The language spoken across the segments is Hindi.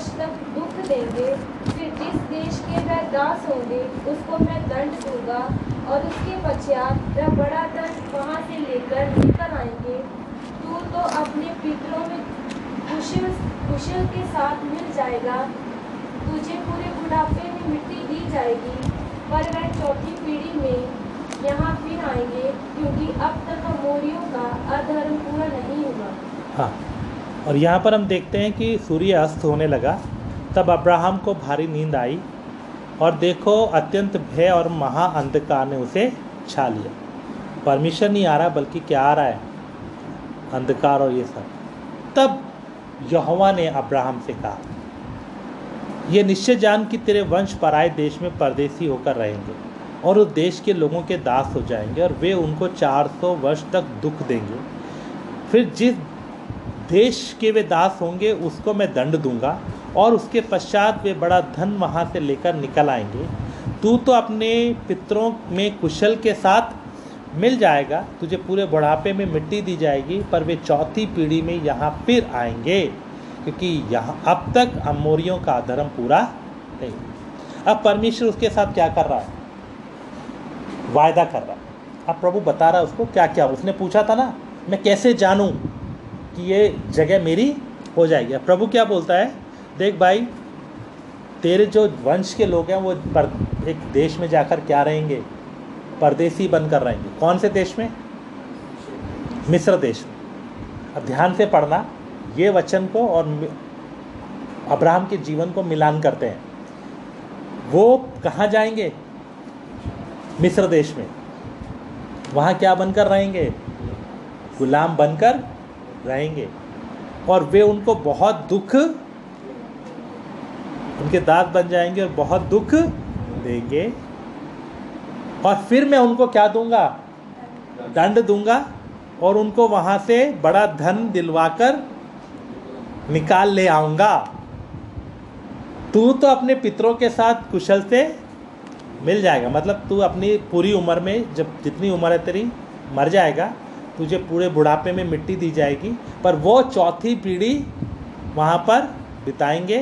वर्ष तक दुख देंगे फिर जिस देश के वह दास होंगे, उसको मैं दंड दूँगा और उसके पश्चात वह बड़ा दंड वहाँ से लेकर निकल आएँगे। तू तो अपने पितरों में कुशल कुशल के साथ मिल जाएगा। तुझे पूरे बुढ़ापे में मिट्टी दी जाएगी, पर वह चौथी पीढ़ी में यहाँ फिर आएँगे, क्योंकि अब तक अमोरियों का अधर्म पूरा नहीं हुआ। हाँ। और यहाँ पर हम देखते हैं कि सूर्य अस्त होने लगा। तब अब्राहम को भारी नींद आई और देखो, अत्यंत भय और महा अंधकार ने उसे छा लिया। परमिशन नहीं आ रहा, बल्कि क्या आ रहा है? अंधकार और ये सब। तब यहोवा ने अब्राहम से कहा यह निश्चय जान कि तेरे वंश पराए देश में परदेसी होकर रहेंगे और उस देश के लोगों के दास हो जाएँगे और वे उनको 400 वर्ष तक दुख देंगे। फिर जिस देश के वे दास होंगे, उसको मैं दंड दूँगा और उसके पश्चात वे बड़ा धन वहाँ से लेकर निकल आएँगे। तू तो अपने पितरों में कुशल के साथ मिल जाएगा, तुझे पूरे बुढ़ापे में मिट्टी दी जाएगी, पर वे चौथी पीढ़ी में यहाँ फिर आएँगे, क्योंकि यहाँ अब तक अमोरियों का धर्म पूरा नहीं। अब परमेश्वर उसके साथ क्या कर रहा है? वायदा कर रहा है। अब प्रभु बता रहा है उसको क्या क्या उसने पूछा था ना, मैं कैसे जानूं? कि ये जगह मेरी हो जाएगी। प्रभु क्या बोलता है? देख भाई, तेरे जो वंश के लोग हैं, वो पर, एक देश में जाकर क्या रहेंगे? परदेसी बनकर रहेंगे। कौन से देश में? मिस्र देश में। अब ध्यान से पढ़ना, ये वचन को और अब्राहम के जीवन को मिलान करते हैं। वो कहाँ जाएँगे? मिस्र देश में। वहाँ क्या बनकर रहेंगे? गुलाम बनकर रहेंगे। और वे उनको बहुत दुख, उनके दांत बन जाएँगे और बहुत दुख देंगे। और फिर मैं उनको क्या दूँगा? दंड दूँगा और उनको वहाँ से बड़ा धन दिलवाकर निकाल ले आऊँगा। तू तो अपने पितरों के साथ कुशल से मिल जाएगा। मतलब तू अपनी पूरी उम्र में, जब जितनी उम्र है तेरी, मर जाएगा। तुझे पूरे बुढ़ापे में मिट्टी दी जाएगी, पर वो चौथी पीढ़ी वहाँ पर बिताएँगे,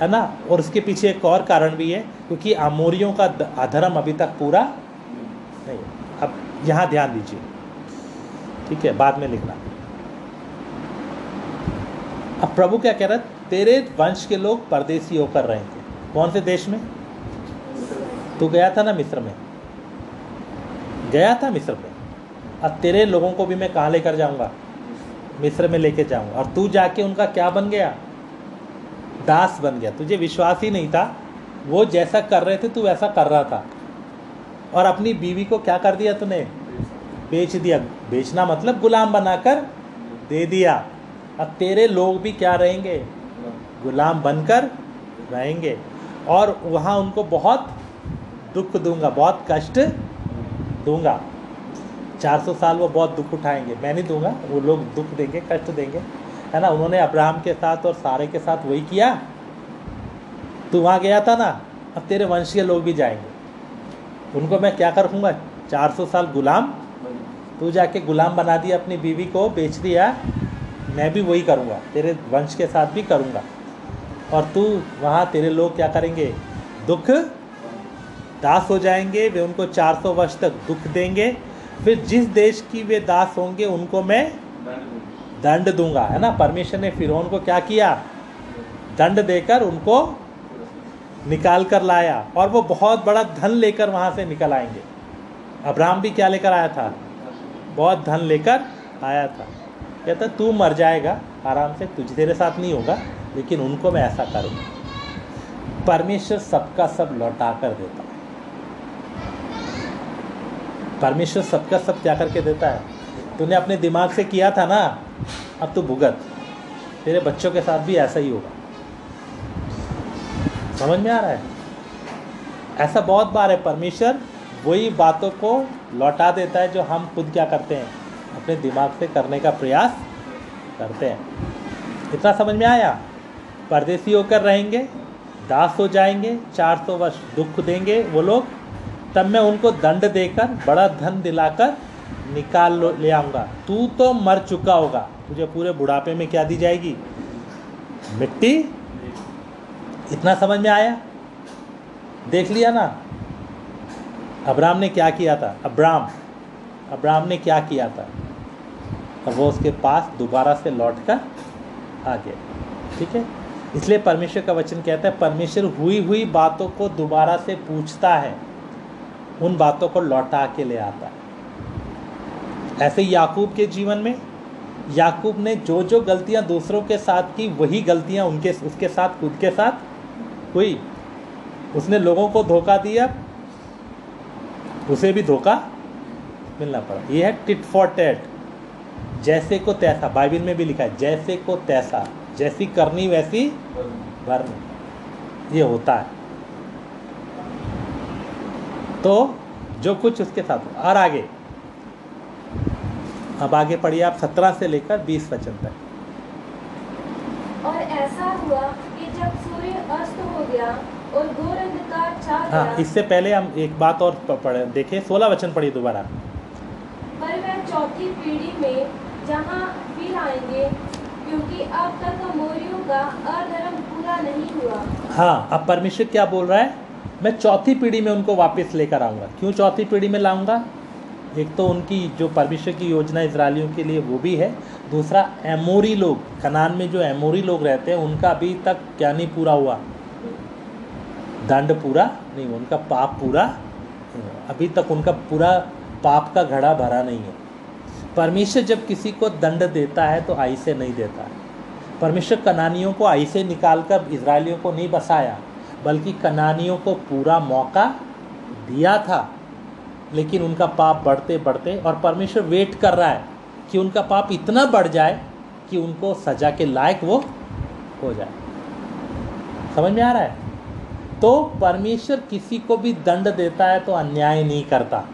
है ना? और उसके पीछे एक और कारण भी है, क्योंकि अमोरियों का अधर्म अभी तक पूरा नहीं अब यहाँ ध्यान दीजिए। ठीक है, बाद में लिखना। अब प्रभु क्या कह रहा है? तेरे वंश के लोग परदेसी होकर रहेंगे कौन से देश में? तू गया था ना मिस्र में? गया था मिस्र में? अब तेरे लोगों को भी मैं कहाँ लेकर जाऊँगा? मिस्र में लेके जाऊँगा और तू जाके उनका क्या बन गया? दास बन गया। तुझे विश्वास ही नहीं था। वो जैसा कर रहे थे, तू वैसा कर रहा था। और अपनी बीवी को क्या कर दिया तूने? बेच दिया। बेचना मतलब गुलाम बनाकर दे दिया। अब तेरे लोग भी क्या रहेंगे? गुलाम बनकर रहेंगे। और वहाँ उनको बहुत दुख दूँगा, बहुत कष्ट दूँगा। 400 साल वो बहुत दुख उठाएँगे। मैं नहीं दूँगा, वो लोग दुख देंगे, कष्ट देंगे, है ना? उन्होंने अब्राहम के साथ और सारे के साथ वही किया। तू वहाँ गया था ना, अब तेरे वंशीय लोग भी जाएँगे। उनको मैं क्या करूँगा 400 साल गुलाम? तू जाके गुलाम बना दिया अपनी बीवी को, बेच दिया। मैं भी वही करूँगा, तेरे वंश के साथ भी करूँगा। और तू वहाँ तेरे लोग क्या करेंगे? दुख? दास हो जाएँगे, वे उनको 400 वर्ष तक दुख देंगे। फिर जिस देश की वे दास होंगे, उनको मैं दंड दूँगा, है ना? परमेश्वर ने फिर को क्या किया? दंड देकर उनको निकाल कर लाया, और वो बहुत बड़ा धन लेकर वहाँ से निकल आएँगे। अब्राहम भी क्या लेकर आया था? बहुत धन लेकर आया था। कहता, तू मर जाएगा, आराम से, तुझ तेरे साथ नहीं होगा, लेकिन उनको मैं ऐसा करूँगा। परमेश्वर सबका सब लौटा कर देता। परमेश्वर सबका सब क्या करके देता है। तूने अपने दिमाग से किया था ना, अब तू भुगत। तेरे बच्चों के साथ भी ऐसा ही होगा। समझ में आ रहा है? ऐसा बहुत बार है, परमेश्वर वही बातों को लौटा देता है जो हम खुद क्या करते हैं? अपने दिमाग से करने का प्रयास करते हैं। इतना समझ में आया? परदेसी होकर रहेंगे, दास हो जाएँगे 400 वर्ष दुख देंगे वो लोग। तब मैं उनको दंड देकर, बड़ा धन दिलाकर निकाल ले आऊँगा। तू तो मर चुका होगा। तुझे पूरे बुढ़ापे में क्या दी जाएगी? मिट्टी? इतना समझ में आया? देख लिया ना? अब्राम ने क्या किया था? अब्राम अब्राम ने क्या किया था? और वो उसके पास दोबारा से लौट कर आ गया। ठीक है? इसलिए परमेश्वर का वचन कहता है, परमेश्वर हुई हुई बातों को दोबारा से पूछता है। उन बातों को लौटा के ले आता। है ऐसे याकूब के जीवन में याकूब ने जो जो गलतियाँ दूसरों के साथ की वही गलतियाँ उनके उसके साथ खुद के साथ हुई। उसने लोगों को धोखा दिया उसे भी धोखा मिलना पड़ा। ये है टिट फॉर टेट जैसे को तैसा बाइबिल में भी लिखा है जैसे को तैसा जैसी करनी वैसी भरनी ये होता है। तो जो कुछ उसके साथ और आगे। अब आगे पढ़िए आप सत्रह से लेकर बीस वचन तक। और ऐसा हुआ कि जब सूर्य अस्त हो गया और घोर अंधकार छा हाँ इससे पहले हम एक बात और पढ़े देखें। सोलह वचन पढ़िए दोबारा। पर वह चौथी पीढ़ी में जहाँ फिर आएँगे क्योंकि अब तक अमोरियों का अधर्म पूरा नहीं हुआ। हाँ अब परमेश्वर क्या बोल रहा है? मैं चौथी पीढ़ी में उनको वापस लेकर आऊँगा। क्यों चौथी पीढ़ी में लाऊँगा? एक तो उनकी जो परमेश्वर की योजना इसराइलियों के लिए वो भी है। दूसरा, एमोरी लोग, कनान में जो एमोरी लोग रहते हैं, उनका अभी तक क्या नहीं पूरा हुआ? दंड पूरा नहीं उनका पाप पूरा। अभी तक उनका पूरा पाप का घड़ा भरा नहीं है। परमेश्वर जब किसी को दंड देता है तो आई से नहीं देता। है परमेश्वर कनानियों को आई से निकाल कर इसराइलियों को नहीं बसाया। बल्कि कनानियों को पूरा मौका दिया था। लेकिन उनका पाप बढ़ते बढ़ते और परमेश्वर वेट कर रहा है कि उनका पाप इतना बढ़ जाए कि उनको सजा के लायक वो हो जाए। समझ में आ रहा है? तो परमेश्वर किसी को भी दंड देता है तो अन्याय नहीं करता।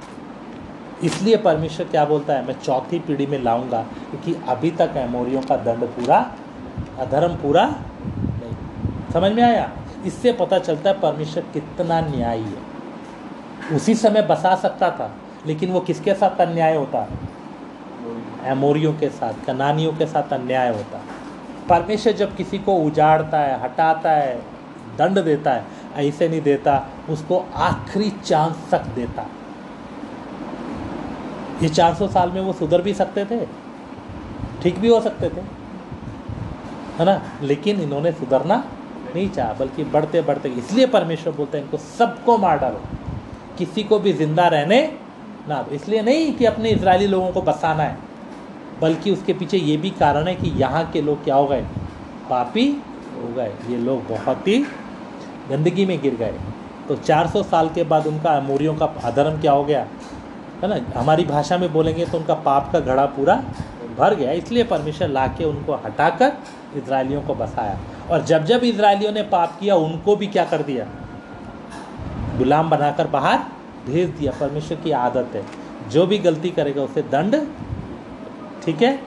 इसलिए परमेश्वर क्या बोलता है? मैं चौथी पीढ़ी में लाऊँगा क्योंकि अभी तक एमोरियों का दंड पूरा, अधर्म पूरा नहीं। समझ में आया? इससे पता चलता है परमेश्वर कितना न्यायी है। उसी समय बसा सकता था, लेकिन वो किसके साथ अन्याय होता? एमोरियों के साथ, कनानियों के साथ अन्याय होता। परमेश्वर जब किसी को उजाड़ता है, हटाता है, दंड देता है, ऐसे नहीं देता, उसको आखिरी चांस तक देता। ये 400 साल में वो सुधर भी सकते थे, ठीक भी हो सकते थे, है ना? लेकिन इन्होंने सुधरना नहीं चाहा, बल्कि बढ़ते बढ़ते, इसलिए परमेश्वर बोलते हैं, इनको सबको मार डालो। किसी को भी ज़िंदा रहने ना इसलिए नहीं कि अपने इसराइली लोगों को बसाना है, बल्कि उसके पीछे ये भी कारण है कि यहाँ के लोग क्या हो गए? पापी हो गए। ये लोग बहुत ही गंदगी में गिर गए। तो 400 साल के बाद उनका अमूरियों का अधर्म क्या हो गया? है ना, हमारी भाषा में बोलेंगे तो उनका पाप का घड़ा पूरा भर गया। इसलिए परमेश्वर ला के उनको हटाकर इसराइलियों को बसाया। और जब जब इसराइलियों ने पाप किया, उनको भी क्या कर दिया? गुलाम बनाकर बाहर भेज दिया। परमेश्वर की आदत है। जो भी गलती करेगा, उसे दंड। ठीक है?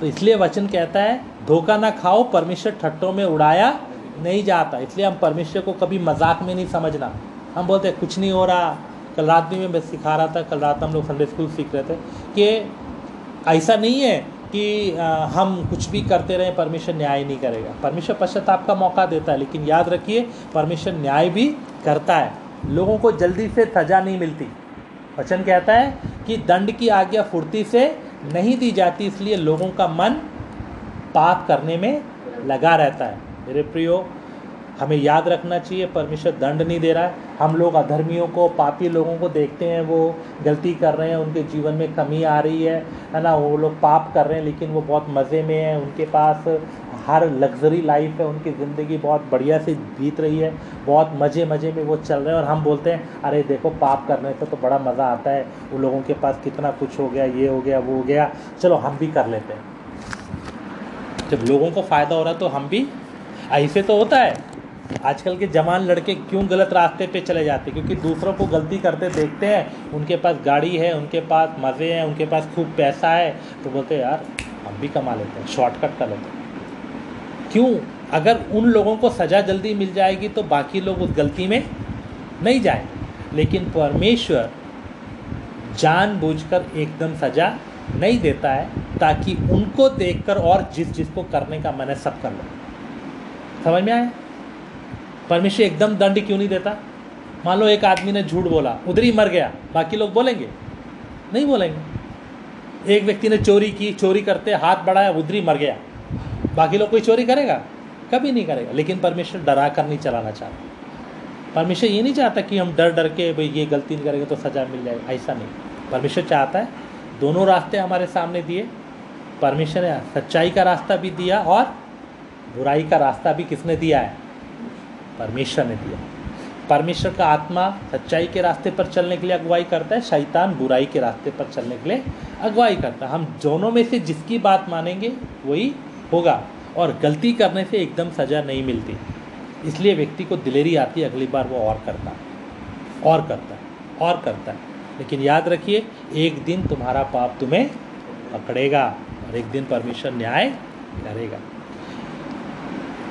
तो इसलिए वचन कहता है, धोखा ना खाओ, परमेश्वर ठट्टों में उड़ाया नहीं जाता। इसलिए हम परमेश्वर को कभी मज़ाक में नहीं समझना। हम बोलते हैं, कुछ नहीं हो रहा। कल रात भी मैं सिखा रहा था, कल रात हम लोग संडे स्कूल सीख रहे थे। कि ऐसा नहीं है। कि हम कुछ भी करते रहें, परमेश्वर न्याय नहीं करेगा। परमेश्वर पश्चाताप का मौका देता है, लेकिन याद रखिए, परमेश्वर न्याय भी करता है। लोगों को जल्दी से सजा नहीं मिलती। वचन कहता है कि दंड की आज्ञा फुर्ती से नहीं दी जाती, इसलिए लोगों का मन पाप करने में लगा रहता है। मेरे प्रियो हमें याद रखना चाहिए, परमेश्वर दंड नहीं दे रहा है। हम लोग अधर्मियों को, पापी लोगों को देखते हैं, वो गलती कर रहे हैं, उनके जीवन में कमी आ रही है है ना? वो लोग पाप कर रहे हैं, लेकिन वो बहुत मज़े में हैं, उनके पास हर लग्जरी लाइफ है, उनकी ज़िंदगी बहुत बढ़िया से बीत रही है, बहुत मज़े मज़े में वो चल रहे हैं, और हम बोलते हैं, अरे देखो, पाप करने से तो बड़ा मज़ा आता है, वो लोगों के पास कितना कुछ हो गया, ये हो गया, वो हो गया। चलो, हम भी कर लेते हैं। जब लोगों को फ़ायदा हो रहा है तो हम भी, ऐसे तो होता है। आजकल के जवान लड़के क्यों गलत रास्ते पे चले जाते? क्योंकि दूसरों को गलती करते देखते हैं। उनके पास गाड़ी है, उनके पास मज़े हैं, उनके पास खूब पैसा है। तो बोलते यार, हम भी कमा लेते हैं शॉर्टकट कर लेते हैं। क्यों? अगर उन लोगों को सज़ा जल्दी मिल जाएगी तो बाकी लोग उस गलती में नहीं जाए। लेकिन परमेश्वर जानबूझकर एकदम सज़ा नहीं देता है, ताकि उनको देखकर और जिस जिसको करने का मन है, सब कर लो। समझ में आया? परमेश्वर एकदम दंड क्यों नहीं देता? मान लो एक आदमी ने झूठ बोला, उधर ही मर गया, बाकी लोग बोलेंगे? नहीं बोलेंगे। एक व्यक्ति ने चोरी की, चोरी करते हाथ बढ़ाया, उधर ही मर गया। बाकी लोग कोई चोरी करेगा? कभी नहीं करेगा। लेकिन परमेश्वर डरा कर नहीं चलाना चाहता। परमेश्वर ये नहीं चाहता कि हम डर डर के, भाई ये गलती नहीं करेंगे तो सजा मिल जाएगी। ऐसा नहीं। परमेश्वर चाहता है, दोनों रास्ते हमारे सामने दिए। परमेश्वर ने सच्चाई का रास्ता भी दिया और बुराई का रास्ता भी किसने दिया है? परमेश्वर ने दिया। परमेश्वर का आत्मा सच्चाई के रास्ते पर चलने के लिए अगुवाई करता है, शैतान बुराई के रास्ते पर चलने के लिए अगुवाई करता है। हम दोनों में से जिसकी बात मानेंगे, वही होगा और गलती करने से एकदम सज़ा नहीं मिलती। इसलिए व्यक्ति को दिलेरी आती है, अगली बार वो और करता और करता और करता है। लेकिन याद रखिए, एक दिन तुम्हारा पाप तुम्हें पकड़ेगा और एक दिन परमेश्वर न्याय करेगा।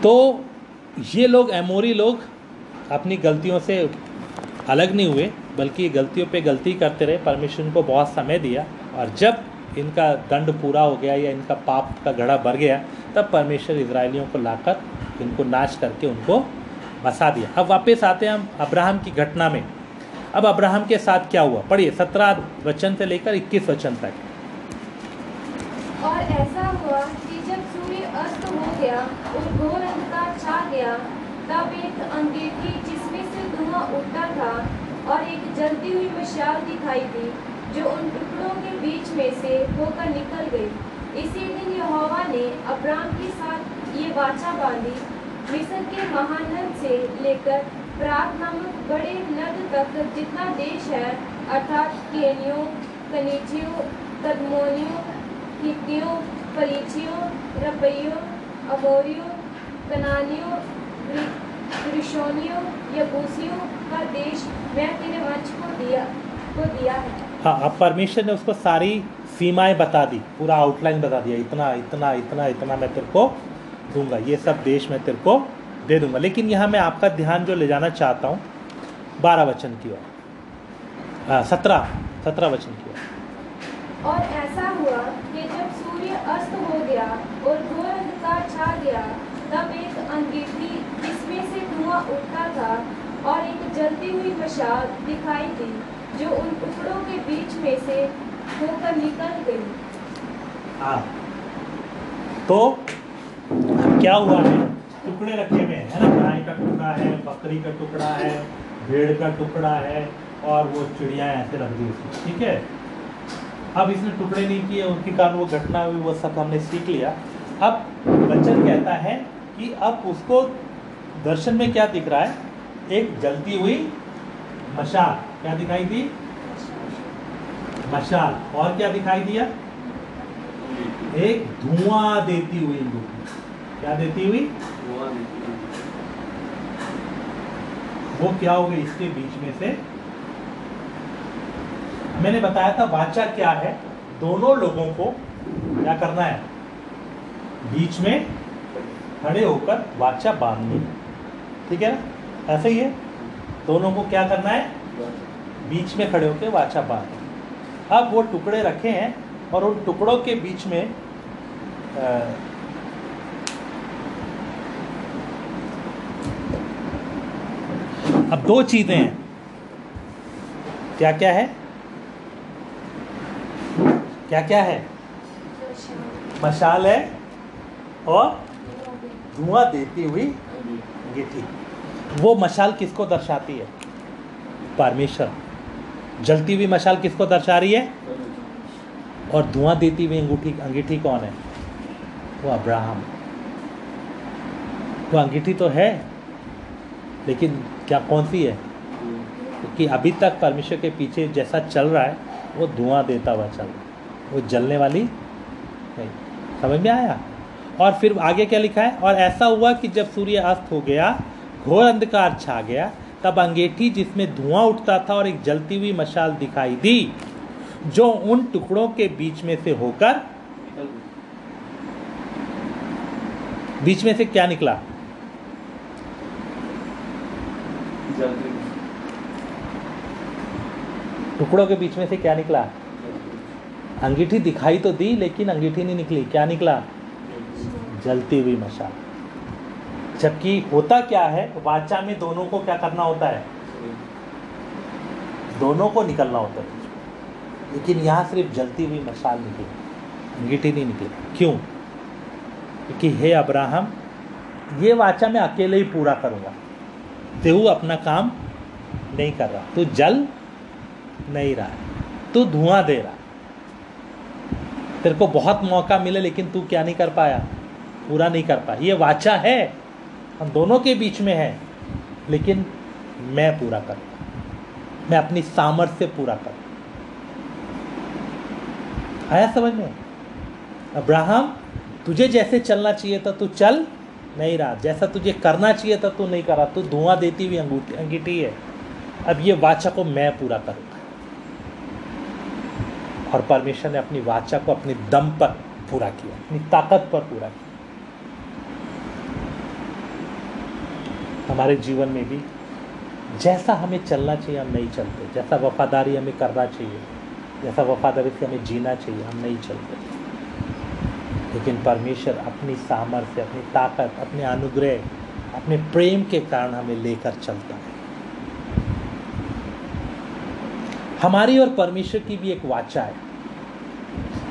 तो ये लोग, एमोरी लोग, अपनी गलतियों से अलग नहीं हुए, बल्कि गलतियों पे गलती करते रहे, परमेश्वर को बहुत समय दिया, और जब इनका दंड पूरा हो गया या इनका पाप का घड़ा भर गया, तब परमेश्वर इसराइलियों को लाकर इनको नाश करके उनको बसा दिया। अब वापस आते हैं हम अब्राहम की घटना में। अब अब्राहम के साथ क्या हुआ? पढ़िए, सत्रह वचन से लेकर इक्कीस वचन तक। और ऐसा हुआ अस्त हो गया और घोर अंधकार छा गया। तब एक अंगीठी जिसमें से धुआँ उठता था और एक जलती हुई मशाल दिखाई दी, जो उन टुकड़ों के बीच में से होकर निकल गई। इसी दिन यहोवा ने अब्राम के साथ ये वाचा बांधी, मिस्र के महानद से लेकर प्राग नामक बड़े नद तक जितना देश है, अर्थात केनियों कनीचियों कदमोनियों फलीचियों रपइयों अमोरियों कनानियों यबूसियों का देश मैं तेरे वंश को दिया को दिया है। हाँ अब परमेश्वर ने उसको सारी सीमाएँ बता दी पूरा आउटलाइन बता दिया इतना इतना इतना इतना मैं तेरे को दूँगा ये सब देश मैं तेरे को दे दूँगा। लेकिन यहाँ मैं आपका ध्यान जो ले जाना चाहता हूँ बारह वचन की ओर। हाँ सत्रह सत्रह वचन की ओर। और ऐसा हुआ कि जब अस्त हो गया और घोर अंधकार छा गया। तब एक अंगीठी जिसमें से धुआँ उठता था और एक जलती हुई मशाल दिखाई दी, जो उन टुकड़ों के बीच में से होकर निकल गई। तो क्या हुआ है? टुकड़े रखे हुए हैं ना? गाय का टुकड़ा है, बकरी का टुकड़ा है, भेड़ का टुकड़ा है और वो चिड़िया ऐसे रख दी उसकी ठीक है? अब इसने टुकड़े नहीं किए उनके कारण वो घटना हुई वो सब हमने सीख लिया। अब बच्चन कहता है कि अब उसको दर्शन में क्या दिख रहा है? एक जलती हुई मशाल। क्या दिखाई दी? मशाल। और क्या दिखाई दिया? एक धुआँ देती हुई क्या देती हुई। वो क्या हो गई? इसके बीच में से मैंने बताया था वाचा क्या है? दोनों लोगों को क्या करना है? बीच में खड़े होकर वाचा बांधनी। ठीक है ना? ऐसे ही है। दोनों को क्या करना है? बीच में खड़े होकर वाचा बांधना। अब वो टुकड़े रखे हैं और उन टुकड़ों के बीच में अ, अब दो चीज़ें हैं। क्या क्या है? क्या क्या है? मशाल है और धुआँ देती हुई अंगीठी वो मशाल किसको दर्शाती है? परमेश्वर। जलती हुई मशाल किसको दर्शा रही है? और धुआँ देती हुई अंगूठी, अंगीठी कौन है? वो अब्राहम। वो अंगीठी तो है, लेकिन क्या कौन सी है? क्योंकि अभी तक परमेश्वर के पीछे जैसा चल रहा है, वो धुआँ देता हुआ चल रहा है। वो जलने वाली नहीं समझ में आया? और फिर आगे क्या लिखा है? और ऐसा हुआ कि जब सूर्य अस्त हो गया घोर अंधकार छा गया तब अंगेठी जिसमें धुआँ उठता था और एक जलती हुई मशाल दिखाई दी जो उन टुकड़ों के बीच में से होकर बीच में से क्या निकला? टुकड़ों के बीच में से क्या निकला? अंगीठी दिखाई तो दी, लेकिन अंगीठी नहीं निकली। क्या निकला? जलती हुई मशाल। जबकि होता क्या है, वाचा में दोनों को क्या करना होता है? दोनों को निकलना होता है। लेकिन यहाँ सिर्फ़ जलती हुई मशाल निकली। अंगीठी नहीं निकली। क्यों? क्योंकि हे अब्राहम, ये वाचा मैं अकेले ही पूरा करूँगा। तेहू अपना काम नहीं कर रहा। तू जल नहीं रहा है। तू धुआँ दे रहा तेरे को बहुत मौका मिले, लेकिन तू क्या नहीं कर पाया? पूरा नहीं कर पाया। ये वाचा है। हम दोनों के बीच में है, लेकिन मैं पूरा करूँगा मैं अपनी सामर्थ्य से पूरा करूँ आया समझ में? अब्राहम, तुझे जैसे चलना चाहिए था, तू चल नहीं रहा। जैसा तुझे करना चाहिए था, तू नहीं करा। तू धुआँ देती हुई अंगूठी अंगीठी है। अब ये वाचा को मैं पूरा करूँगा। और परमेश्वर ने अपनी वाचा को अपने दम पर पूरा किया, अपनी ताकत पर पूरा किया। हमारे जीवन में भी जैसा हमें चलना चाहिए, हम नहीं चलते। जैसा वफादारी हमें करना चाहिए, जैसा वफादारी से हमें जीना चाहिए, हम नहीं चलते। लेकिन परमेश्वर अपनी सामर्थ्य, अपनी ताकत, अपने अनुग्रह, अपने प्रेम के कारण हमें लेकर चलता है। हमारी और परमेश्वर की भी एक वाचा है।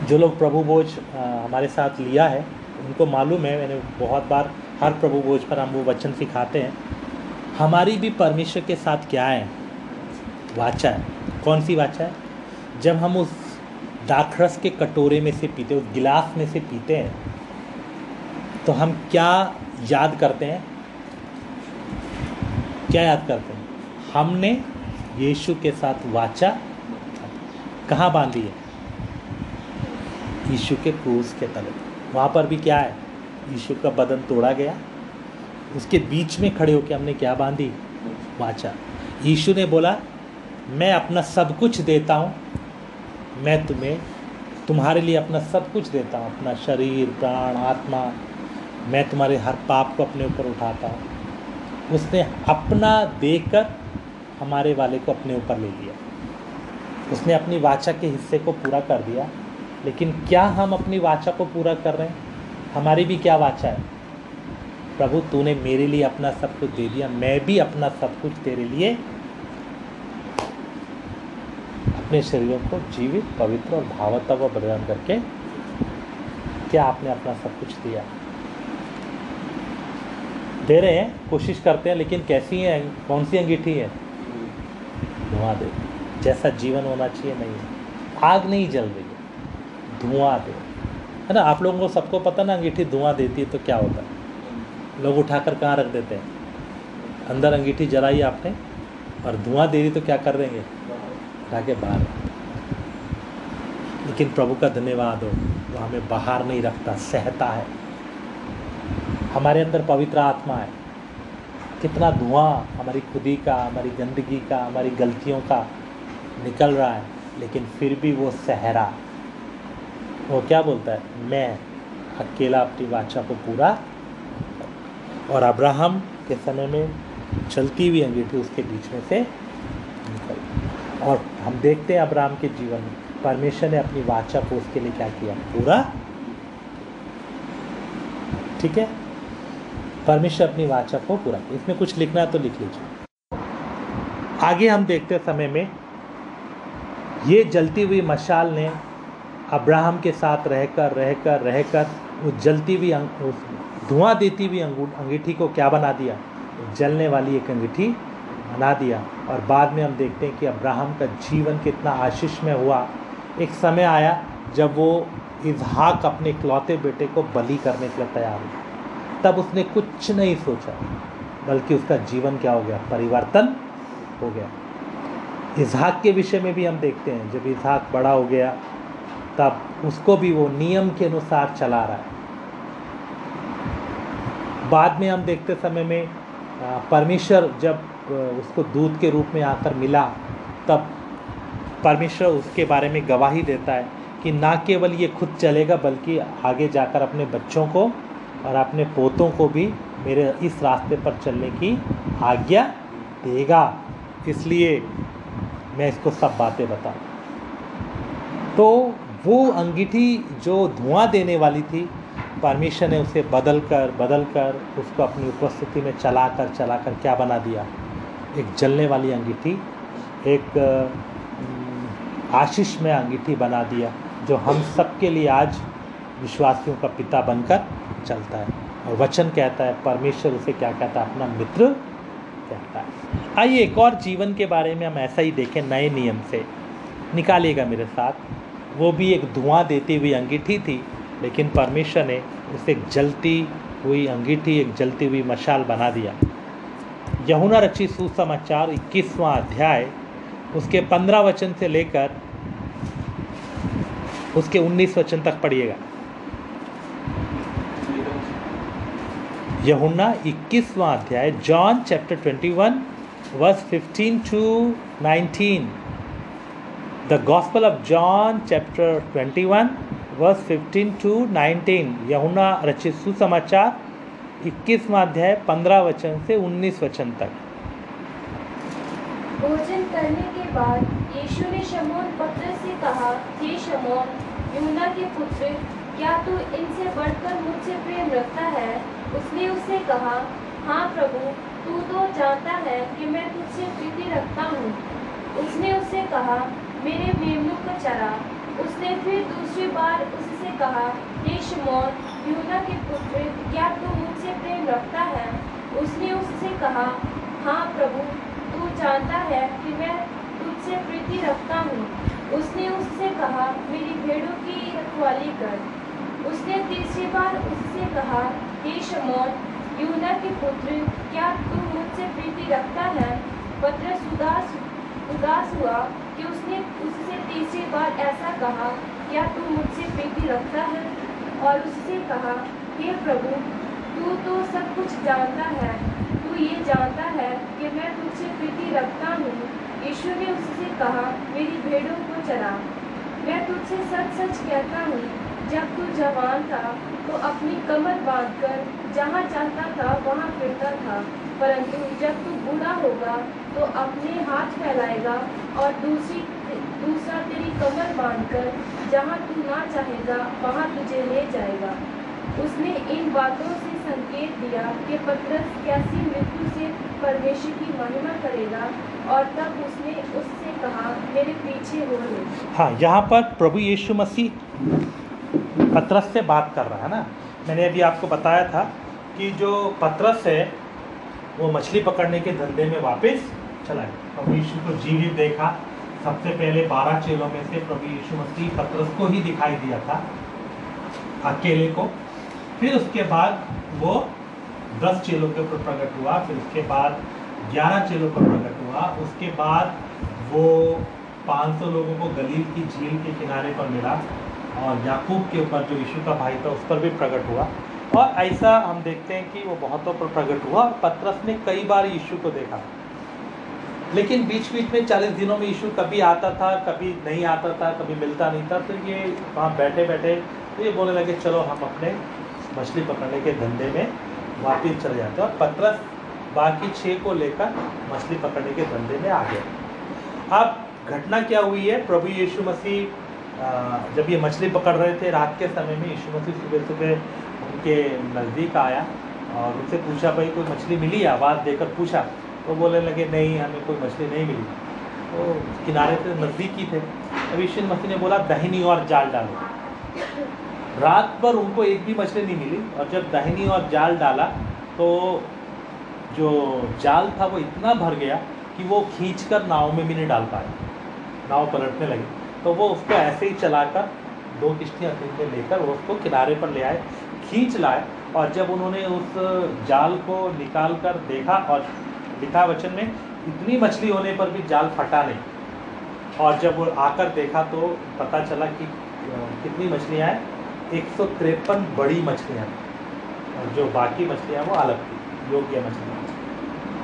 जो लोग प्रभु भोज हमारे साथ लिया है, उनको मालूम है, मैंने बहुत बार हर प्रभु भोज पर हम वो वचन सिखाते हैं। हमारी भी परमेश्वर के साथ क्या है? वाचा है। कौन सी वाचा है? जब हम उस दाखरस के कटोरे में से पीते, उस गिलास में से पीते हैं तो हम क्या याद करते हैं? क्या याद करते हैं? हमने यीशु के साथ वाचा कहाँ बांधी है? यीशु के क्रूस के तले। वहाँ पर भी क्या है? यीशु का बदन तोड़ा गया। उसके बीच में खड़े होकर हमने क्या बांधी? वाचा। यीशु ने बोला, मैं अपना सब कुछ देता हूँ। मैं तुम्हें, तुम्हारे लिए अपना सब कुछ देता हूँ। अपना शरीर, प्राण, आत्मा। मैं तुम्हारे हर पाप को अपने ऊपर उठाता हूँ। उसने अपना देकर हमारे वाले को अपने ऊपर ले लिया। उसने अपनी वाचा के हिस्से को पूरा कर दिया। लेकिन क्या हम अपनी वाचा को पूरा कर रहे हैं? हमारी भी क्या वाचा है? प्रभु तूने मेरे लिए अपना सब कुछ दे दिया मैं भी अपना सब कुछ तेरे लिए अपने शरीरों को जीवित पवित्र और भावता व बलिदान करके क्या आपने अपना सब कुछ दिया? दे रहे हैं कोशिश करते हैं लेकिन कैसी है? कौन सी अंगीठी है? धुआँ दे। जैसा जीवन होना चाहिए नहीं आग नहीं जल रही। धुआँ दे है। ना? आप लोगों को सबको पता ना, अंगीठी धुआँ देती है तो क्या होता है? लोग उठाकर कहाँ रख देते हैं? अंदर अंगीठी जलाई आपने और धुआँ दे रही तो क्या कर देंगे? उठा के बाहर लेकिन प्रभु का धन्यवाद हो, वो हमें बाहर नहीं रखता, सहता है। हमारे अंदर पवित्र आत्मा है। कितना धुआँ हमारी खुदी का, हमारी गंदगी का, हमारी गलतियों का निकल रहा है, लेकिन फिर भी वो सहरा। वो क्या बोलता है? मैं अकेला अपनी वाचा को पूरा और अब्राहम के समय में चलती हुई अंगीठी उसके बीच में से निकल। और हम देखते हैं अब्राहम के जीवन में परमेश्वर ने अपनी वाचा को उसके लिए क्या किया? पूरा ठीक है? परमेश्वर अपनी वाचा को पूरा। इसमें कुछ लिखना है तो लिख लीजिए। आगे हम देखते समय में ये जलती हुई मशाल ने अब्राहम के साथ रहकर रहकर रहकर उस जलती हुई उस धुआँ देती हुई अंगीठी को क्या बना दिया? जलने वाली एक अंगीठी बना दिया। और बाद में हम देखते हैं कि अब्राहम का जीवन कितना आशीष में हुआ। एक समय आया जब वो इजहाक अपने इकलौते बेटे को बलि करने के लिए तैयार हुआ। तब उसने कुछ नहीं सोचा, बल्कि उसका जीवन क्या हो गया? परिवर्तन हो गया। इजहाक के विषय में भी हम देखते हैं, जब इजहाक बड़ा हो गया तब उसको भी वो नियम के अनुसार चला रहा है। बाद में हम देखते समय में परमेश्वर जब उसको दूध के रूप में आकर मिला, तब परमेश्वर उसके बारे में गवाही देता है कि ना केवल ये खुद चलेगा, बल्कि आगे जाकर अपने बच्चों को और अपने पोतों को भी मेरे इस रास्ते पर चलने की आज्ञा देगा। इसलिए मैं इसको सब बातें बताऊँ। तो वो अंगीठी जो धुआँ देने वाली थी परमेश्वर ने उसे बदल कर बदल कर उसको अपनी उपस्थिति में चला कर चला कर क्या बना दिया? एक जलने वाली अंगीठी, एक आशीष में अंगीठी बना दिया, जो हम सबके लिए आज विश्वासियों का पिता बनकर चलता है। और वचन कहता है, परमेश्वर उसे क्या कहता है? अपना मित्र कहता है। आइए एक और जीवन के बारे में हम ऐसा ही देखें, नए नियम से। निकालिएगा मेरे साथ। वो भी एक धुआँ देती हुई अंगीठी थी, लेकिन परमेश्वर ने उसे एक जलती हुई अंगीठी, एक जलती हुई मशाल बना दिया। यहुना रची सुसमाचार इक्कीसवां अध्याय, उसके पंद्रह वचन से लेकर उसके उन्नीस वचन तक पढ़िएगा। यहुना इक्कीसवां अध्याय, John chapter twenty one, verse fifteen to nineteen. Gospel of John chapter twenty one verse fifteen to nineteen Yuhanna रचित सुसमाचार, इक्कीसवां अध्याय, पंद्रह वचन से उन्नीस वचन तक। भोजन करने के बाद यीशु ने शमौन पतरस से कहा, हे शमौन यूना के पुत्र, क्या तू इनसे बढ़कर मुझसे प्रेम रखता है? उसने उससे कहा हाँ प्रभु, तू तो जानता है कि मैं तुझसे प्रीति रखता हूँ। उसने उससे कहा मेरे मेमनों को चरा उसने फिर दूसरी बार उससे कहा, हे शमौन यूना के पुत्र, क्या तू मुझसे प्रेम रखता है? उसने उससे कहा हाँ प्रभु, तू जानता है कि मैं तुझसे प्रीति रखता हूँ। उसने उससे कहा, मेरी भेड़ों की रखवाली कर। उसने तीसरी बार उससे कहा, हे शमौन यूना के पुत्र, क्या तू मुझसे प्रीति रखता है? पत्रस उदास उदास हुआ। कि उसने उससे तीसरी बार ऐसा कहा, क्या तू मुझसे प्रीति रखता है? और उससे कहा, हे प्रभु, तू तो सब कुछ जानता है। तू ये जानता है कि मैं तुझसे प्रीति रखता हूँ। यीशु ने उससे कहा, मेरी भेड़ों को चरा। मैं तुझसे सच सच कहता हूँ, जब तू जवान था तो अपनी कमर बांधकर जहाँ चाहता था, वहाँ फिरता था। परंतु जब तू बूढ़ा होगा तो अपने हाथ फैलाएगा और दूसरी, दूसरा तेरी कमर बांधकर जहाँ तू ना चाहेगा, वहाँ तुझे ले जाएगा। उसने इन बातों से संकेत दिया कि पत्रस कैसी मृत्यु से परमेश्वर की महिमा करेगा और तब उसने उससे कहा, मेरे पीछे हो ले। हाँ यहाँ पर प्रभु यीशु मसीह पतरस से बात कर रहा है ना? मैंने अभी आपको बताया था कि जो पत्रस है वो मछली पकड़ने के धंधे में वापस चला गया। प्रभु यीशु को जीवित देखा। सबसे पहले बारह चेलों में से प्रभु यीशु मसीह पतरस को ही दिखाई दिया था, अकेले को। फिर उसके बाद वो दस चेलों के ऊपर प्रकट हुआ, फिर उसके बाद ग्यारह चेलों पर प्रकट हुआ। उसके बाद वो 500 लोगों को गलील की झील के किनारे पर मिला और याकूब के ऊपर जो यीशु का भाई था, उस पर भी प्रकट हुआ। और ऐसा हम देखते हैं कि वो बहुतों पर प्रकट हुआ। पतरस ने कई बार यीशु को देखा। लेकिन बीच बीच में चालीस दिनों में यीशु कभी आता था, कभी नहीं आता था, कभी मिलता नहीं था। तो ये वहाँ बैठे बैठे तो ये बोलने लगे, चलो, हम अपने मछली पकड़ने के धंधे में वापिस चले जाते हैं। और पत्रस बाकी छः को लेकर मछली पकड़ने के धंधे में आ गए अब घटना क्या हुई है? प्रभु यीशु मसीह जब ये मछली पकड़ रहे थे, रात के समय में यीशु मसीह सुबह सुबह उनके नज़दीक आया और उनसे पूछा, भाई, कोई मछली मिली? आवाज़ देकर पूछा। तो बोलने लगे, नहीं, हमें कोई मछली नहीं मिली। तो किनारे से नज़दीक ही थे। अब यीशु मसीह ने बोला, दहिनी और जाल डालो। रात भर उनको एक भी मछली नहीं मिली और जब दहिनी और जाल डाला तो जो जाल था वो इतना भर गया कि वो खींचकर नाव में भी नहीं डाल पाए। नाव पलटने लगी। तो वो उसको ऐसे ही चलाकर दो किश्तियाँ खींच लेकर वो उसको किनारे पर ले आए। खींच लाए और जब उन्होंने उस जाल को निकाल कर देखा और लिखा वचन में, इतनी मछली होने पर भी जाल फटा नहीं। और जब वो आकर देखा तो पता चला कि कितनी मछलियाँ हैं। एक सौ तिरपन बड़ी मछलियाँ और जो बाकी मछलियाँ वो अलग थी, योग्य मछलियाँ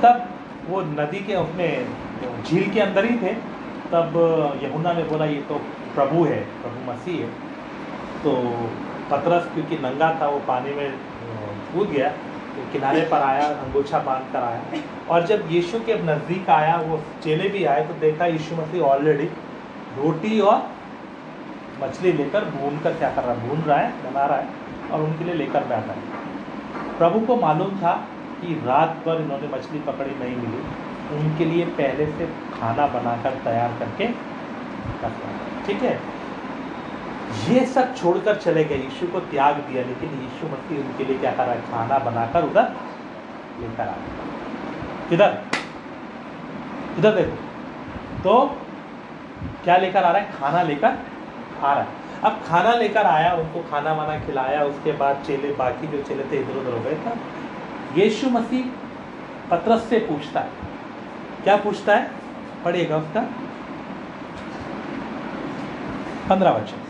तब वो नदी के उसमें झील के अंदर ही थे। तब यमुना ने बोला, ये तो प्रभु है, प्रभु मसीह है। तो पतरस, क्योंकि नंगा था, वो पानी में कूद गया तो किनारे पर आया, अंगोछा बाँध कर आया। और जब यीशु के नज़दीक आया, वो चेले भी आए तो देखा यीशु मसीह ऑलरेडी रोटी और मछली लेकर भून कर क्या कर रहा है, भून रहा है, बना रहा है, और उनके लिए लेकर बैठा है। प्रभु को मालूम था कि रात भर इन्होंने मछली पकड़ी नहीं मिली। उनके लिए पहले से खाना बनाकर तैयार करके रखा ठीक है? ये सब छोड़कर चले गए। यीशु को त्याग दिया, लेकिन यीशु मसीह उनके लिए क्या कर खाना बनाकर उधर लेकर आ किधर? इधर देखो। तो क्या लेकर आ रहा है? खाना लेकर आ रहा है। अब खाना लेकर आया, उनको खाना वाना खिलाया, उसके बाद चेले, बाकी जो चेले थे, इधर उधर हो गए। था यीशु मसीह पत्रस से पूछता है। क्या पूछता है? पढ़िएगा उसका। पंद्रह वचन।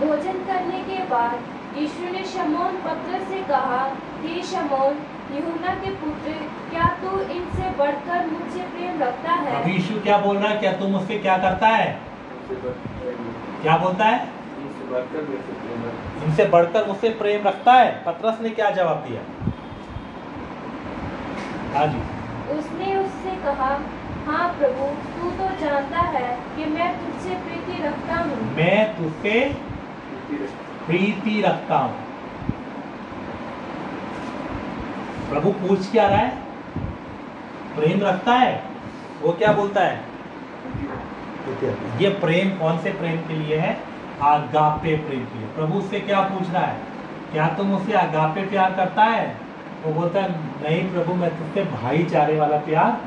भोजन करने के बाद यीशु ने शमौन पत्र से कहा हे शमौन यूहन्ना के पुत्र क्या तू इनसे बढ़कर मुझसे प्रेम रखता है? अब यीशु क्या बोल रहा है? क्या तुम उससे क्या करता है? क्या बोलता है। इनसे बढ़कर मुझसे प्रेम रखता है? पत्रस ने क्या जवाब दिया? हाँ जी। उसने उससे कहा हाँ प्रभु तू तो जानता है कि मैं तुझसे प्रीति रखता हूँ। मैं तुझसे प्रीति रखता हूँ। प्रभु पूछ क्या रहा है? प्रेम रखता है? वो क्या बोलता है? ये प्रेम कौन से प्रेम के लिए है? आगापे प्रेम के लिए। प्रभु उससे क्या पूछ रहा है? क्या तुम उससे आगापे प्यार करता है? वो बोलता है, नहीं प्रभु, मैं तुझसे भाईचारे वाला प्यार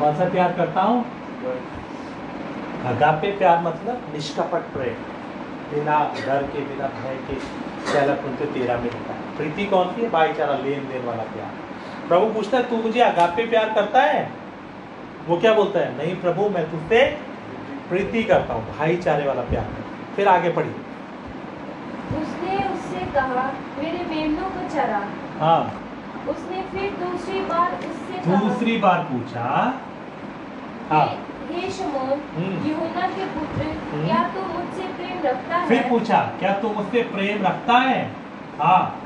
कौन सा प्यार करता हूँ? अगापे प्यार मतलब निष्कपट प्रेम। बिना डर के बिना भय के पहला उनके तेरा में होता है। प्रीति कौन सी है? भाईचारा लेन देन वाला प्यार। प्रभु पूछता है तू मुझे अगापे प्यार करता है? वो क्या बोलता है? नहीं प्रभु मैं तुझसे प्रीति करता हूँ भाईचारे वाला प्यार फिर आगे पढ़िए। उसने उससे कहा मेरे मेमनों को चरा। हाँ। उसने फिर दूसरी बार उससे दूसरी बार पूछा। हाँ। हे शमौन हम्म। के पुत्र हम्म। क्या तू मुझसे प्रेम रखता फिर पूछा क्या तू मुझसे प्रेम रखता है? हाँ।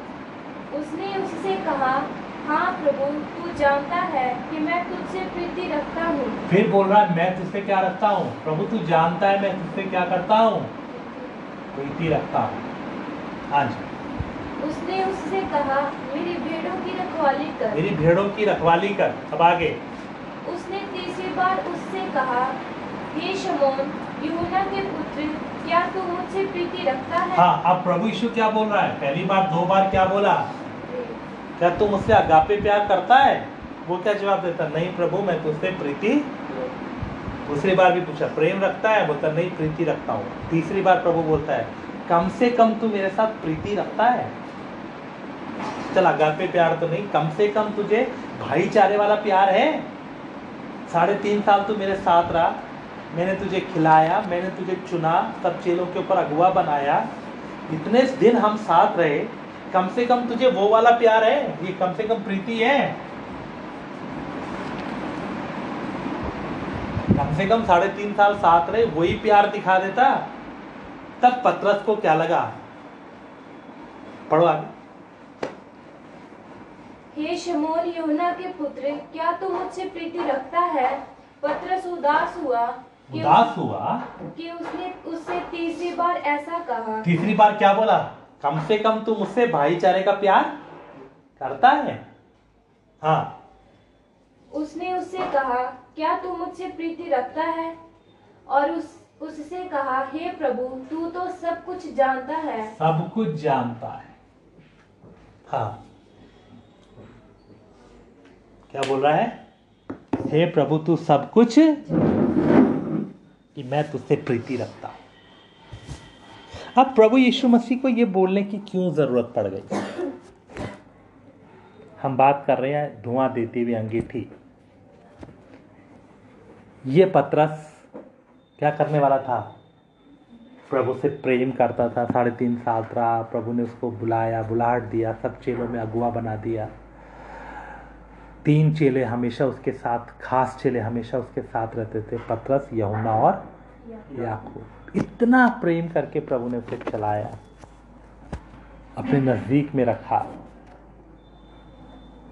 उसने उससे कहा हाँ प्रभु तू जानता है कि मैं तुझसे प्रीति रखता हूँ। फिर बोल रहा है मैं तुझसे क्या रखता हूँ? प्रभु तू जानता है मैं तुझसे क्या करता हूँ? प्रीति रखता हूँ। हाँ जी। उसने उससे कहा मेरी भेड़ों की रखवाली कर। मेरी भेड़ों की रखवाली कर। अब आगे। उसने तीसरी बार उससे कहा, हे शमौन यूहन्ना के पुत्र, क्या तू मुझसे प्रीति रखता है? हाँ अब प्रभु यीशु क्या बोल रहा है? पहली बार, दो बार क्या बोला? क्या तू मुझसे अगापे प्यार करता है? वो क्या जवाब देता नहीं प्रभु, मैं तुझसे प्रीति दूसरी बार भी पूछा, प्रेम रखता है? बोलता, नहीं, प्रीति रखता हूँ। तीसरी बार प्रभु बोलता है, कम से कम तू मेरे साथ प्रीति रखता है? चल, अगापे प्यार तो नहीं, कम से कम तुझे भाईचारे वाला प्यार है? साढ़े तीन साल तू मेरे साथ रहा। मैंने तुझे खिलाया, मैंने तुझे चुना, सब चेलों के ऊपर अगुआ बनाया। इतने दिन हम साथ रहे, कम से कम तुझे वो वाला प्यार है, ये कम से कम प्रीति है। कम से कम साढ़े तीन साल साथ रहे, वही प्यार दिखा देता। तब पत्रस को क्या लगा? पढ़ो आगे। हे शमौन यूहन्ना के पुत्र क्या तू तो मुझसे प्रीति रखता है? पत्रस उदास हुआ उदास हुआ? कि उसने उससे तीसरी बार ऐसा कहा। तीसरी बार क्या बोला? कम से कम तू मुझसे भाईचारे का प्यार करता है। हाँ। उसने उससे कहा क्या तू मुझसे प्रीति रखता है? और उस उससे कहा हे प्रभु तू तो सब कुछ जानता है। सब कुछ जानता है। हाँ। क्या बोल रहा है? हे प्रभु, तू सब कुछ कि मैं तुझसे प्रीति रखता हूँ। अब प्रभु यीशु मसीह को ये बोलने की क्यों ज़रूरत पड़ गई? हम बात कर रहे हैं धुआँ देती हुई अंगीठी। ये पत्रस क्या करने वाला था? प्रभु से प्रेम करता था। साढ़े तीन साल रहा। प्रभु ने उसको बुलाया, बुलाहट दिया, सब चेलों में अगुआ बना दिया। तीन चेले हमेशा उसके साथ, खास चेले हमेशा उसके साथ रहते थे, पत्रस यहुना और याकूब। इतना प्रेम करके प्रभु ने उसे चलाया, अपने नज़दीक में रखा।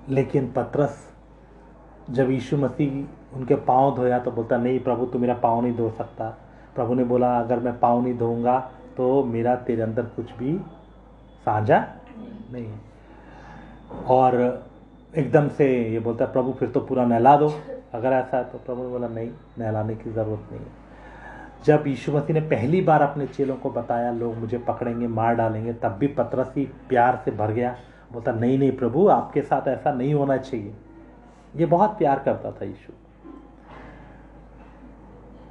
लेकिन पतरस, जब यीशु मसीह उनके पाँव धोया तो बोलता, नहीं प्रभु, तू मेरा पाँव नहीं धो सकता। प्रभु ने बोला, अगर मैं पाँव नहीं धोऊँगा तो मेरा तेरे अंदर कुछ भी साझा नहीं और एकदम से ये बोलता है, प्रभु, फिर तो पूरा नहला दो। अगर ऐसा है तो प्रभु ने बोला, नहीं, नहलाने की ज़रूरत नहीं है। जब यीशु मसीह ने पहली बार अपने चेलों को बताया, लोग मुझे पकड़ेंगे, मार डालेंगे, तब भी पतरस ही प्यार से भर गया। बोलता, नहीं नहीं प्रभु, आपके साथ ऐसा नहीं होना चाहिए। ये बहुत प्यार करता था यीशु।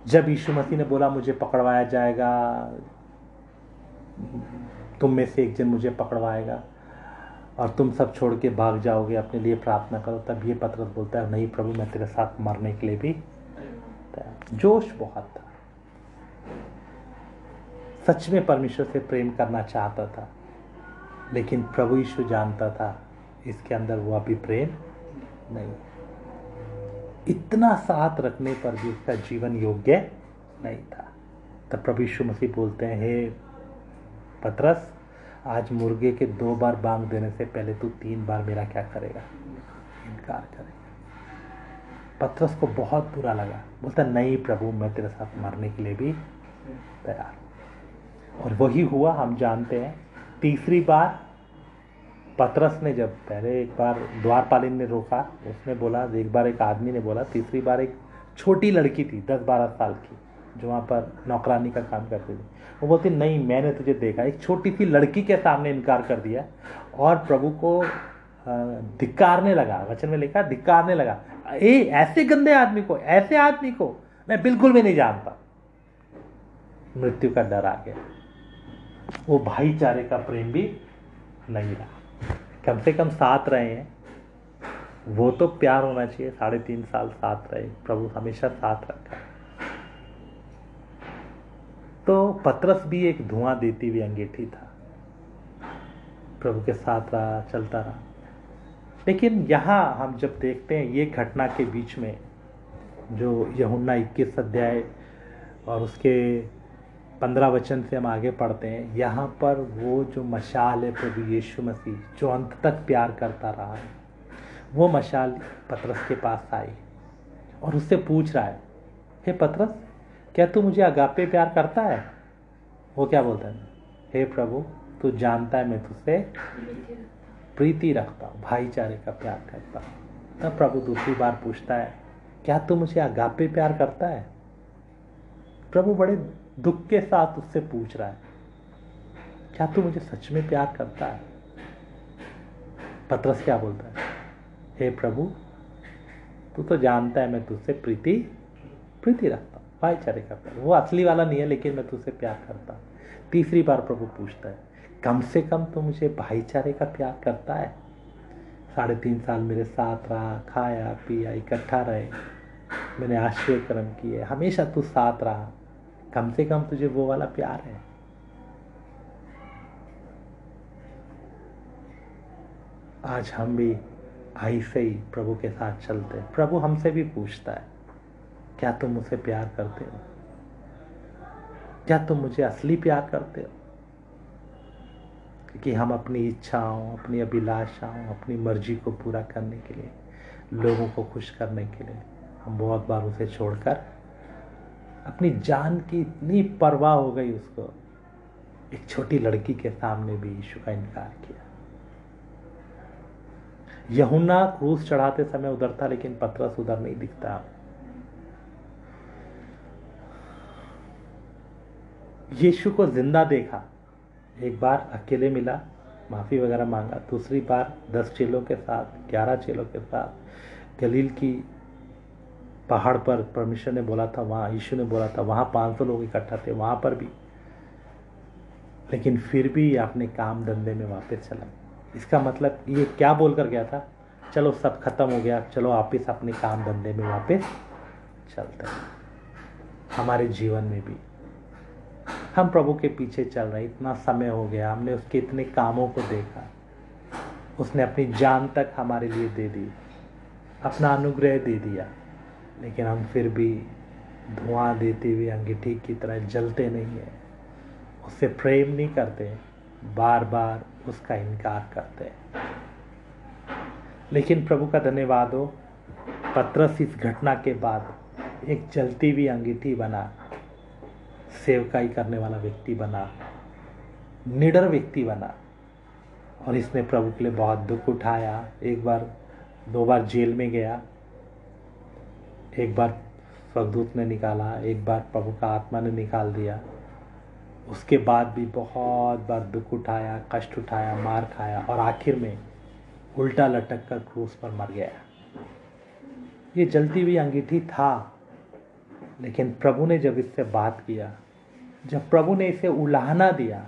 जब यीशु मसीह ने बोला, मुझे पकड़वाया जाएगा, तुम में से एक जन मुझे पकड़वाएगा और तुम सब छोड़ के भाग जाओगे, अपने लिए प्रार्थना करो, तब ये पत्रस बोलता है, नहीं प्रभु, मैं तेरे साथ मरने के लिए भी जोश बहुत था। सच में परमेश्वर से प्रेम करना चाहता था, लेकिन प्रभु यीशु जानता था, इसके अंदर वो अभी प्रेम नहीं इतना साथ रखने पर भी उसका जीवन योग्य नहीं था। तब प्रभु यीशु मसीह बोलते हैं, हे पतरस आज मुर्गे के दो बार बांग देने से पहले तू तीन बार मेरा क्या करेगा? इनकार करेगा। पत्रस को बहुत बुरा लगा। बोलता, नहीं प्रभु, मैं तेरे साथ मरने के लिए भी तैयार और वही हुआ, हम जानते हैं। तीसरी बार पतरस ने जब पहले एक बार द्वारपालिन ने रोका, उसने बोला, एक बार एक आदमी ने बोला, तीसरी बार एक छोटी लड़की थी, दस बारह साल की, जो वहाँ पर नौकरानी का काम करती थी। वो बोलती, नहीं, मैंने तुझे देखा। एक छोटी सी लड़की के सामने इनकार कर दिया और प्रभु को धिक्कारने लगा। वचन में लिखा, धिक्कारने लगा। ए, ऐसे गंदे आदमी को, ऐसे आदमी को मैं बिल्कुल भी नहीं जानता। मृत्यु का डर आ गया। वो भाईचारे का प्रेम भी नहीं रहा। कम से कम साथ रहे हैं। वो तो प्यार होना चाहिए। साढ़े तीन साल साथ रहे। प्रभु हमेशा साथ रखा। तो पत्रस भी एक धुआँ देती हुई अंगीठी था। प्रभु के साथ रहा, चलता रहा। लेकिन यहाँ हम जब देखते हैं, ये घटना के बीच में जो यहुन्ना इक्कीस अध्याय और उसके पंद्रह वचन से हम आगे पढ़ते हैं, यहाँ पर वो जो मशाल है प्रभु यीशु मसीह, जो अंत तक प्यार करता रहा है, वो मशाल पत्रस के पास आई और उससे पूछ रहा है, हे पत्रस क्या तू मुझे अगापे प्यार करता है? वो क्या बोलता है? हे प्रभु, तू जानता है मैं तुझसे प्रीति रखता हूँ, भाईचारे का प्यार करता हूँ। तब प्रभु दूसरी बार पूछता है, क्या तू मुझे अगापे प्यार करता है? प्रभु बड़े दुख के साथ उससे पूछ रहा है, क्या तू मुझे सच में प्यार करता है? पत्रस क्या बोलता है? हे प्रभु, तू तो जानता है मैं तुझसे प्रीति प्रीति रखता भाईचारे का प्यार। वो असली वाला नहीं है, लेकिन मैं तुझसे प्यार करता हूँ। तीसरी बार प्रभु पूछता है, कम से कम तो मुझे भाईचारे का प्यार करता है? साढ़े तीन साल मेरे साथ रहा, खाया, पिया, इकट्ठा रहे। मैंने आश्रय कर्म किए, हमेशा तू साथ रहा। कम से कम तुझे वो वाला प्यार है। आज हम भी ऐसे ही प्रभु के साथ चलते प्रभु हमसे भी पूछता है क्या तुम मुझसे प्यार करते हो? क्या तुम मुझे असली प्यार करते हो? क्योंकि हम अपनी इच्छाओं, अपनी अभिलाषाओं, अपनी मर्ज़ी को पूरा करने के लिए, लोगों को खुश करने के लिए, हम बहुत बार उसे छोड़कर अपनी जान की इतनी परवाह हो गई उसको। एक छोटी लड़की के सामने भी यीशु का इनकार किया। यहुना क्रूस चढ़ाते समय उधर था, लेकिन पत्रस उधर नहीं दिखता। यीशु को ज़िंदा देखा। एक बार अकेले मिला, माफ़ी वगैरह मांगा। दूसरी बार दस चेलों के साथ, ग्यारह चेलों के साथ गलील की पहाड़ पर परमेश्वर ने बोला था, वहाँ यीशु ने बोला था, वहाँ पाँच सौ लोग इकट्ठा थे, वहाँ पर भी। लेकिन फिर भी अपने काम धंधे में वापस चला। इसका मतलब ये क्या बोल कर गया था? चलो सब खत्म हो गया, चलो वापस अपने काम धंधे में वापस चलते हमारे जीवन में भी। हम प्रभु के पीछे चल रहे इतना समय हो गया, हमने उसके इतने कामों को देखा। उसने अपनी जान तक हमारे लिए दे दी, अपना अनुग्रह दे दिया, लेकिन हम फिर भी धुआँ देते हुए अंगीठी की तरह जलते नहीं हैं। उससे प्रेम नहीं करते बार बार उसका इनकार करते हैं। लेकिन प्रभु का धन्यवाद हो, पत्रस इस घटना के बाद एक जलती हुई अंगीठी बना। सेवकाई करने वाला व्यक्ति बना, निडर व्यक्ति बना। और इसने प्रभु के लिए बहुत दुख उठाया। एक बार, दो बार जेल में गया। एक बार स्वदूत ने निकाला, एक बार प्रभु का आत्मा ने निकाल दिया। उसके बाद भी बहुत बार दुख उठाया, कष्ट उठाया, मार खाया और आखिर में उल्टा लटक कर क्रूस पर मर गया। ये जलती हुई अंगीठी था, लेकिन प्रभु ने जब इससे बात किया जब प्रभु ने इसे उलाहना दिया,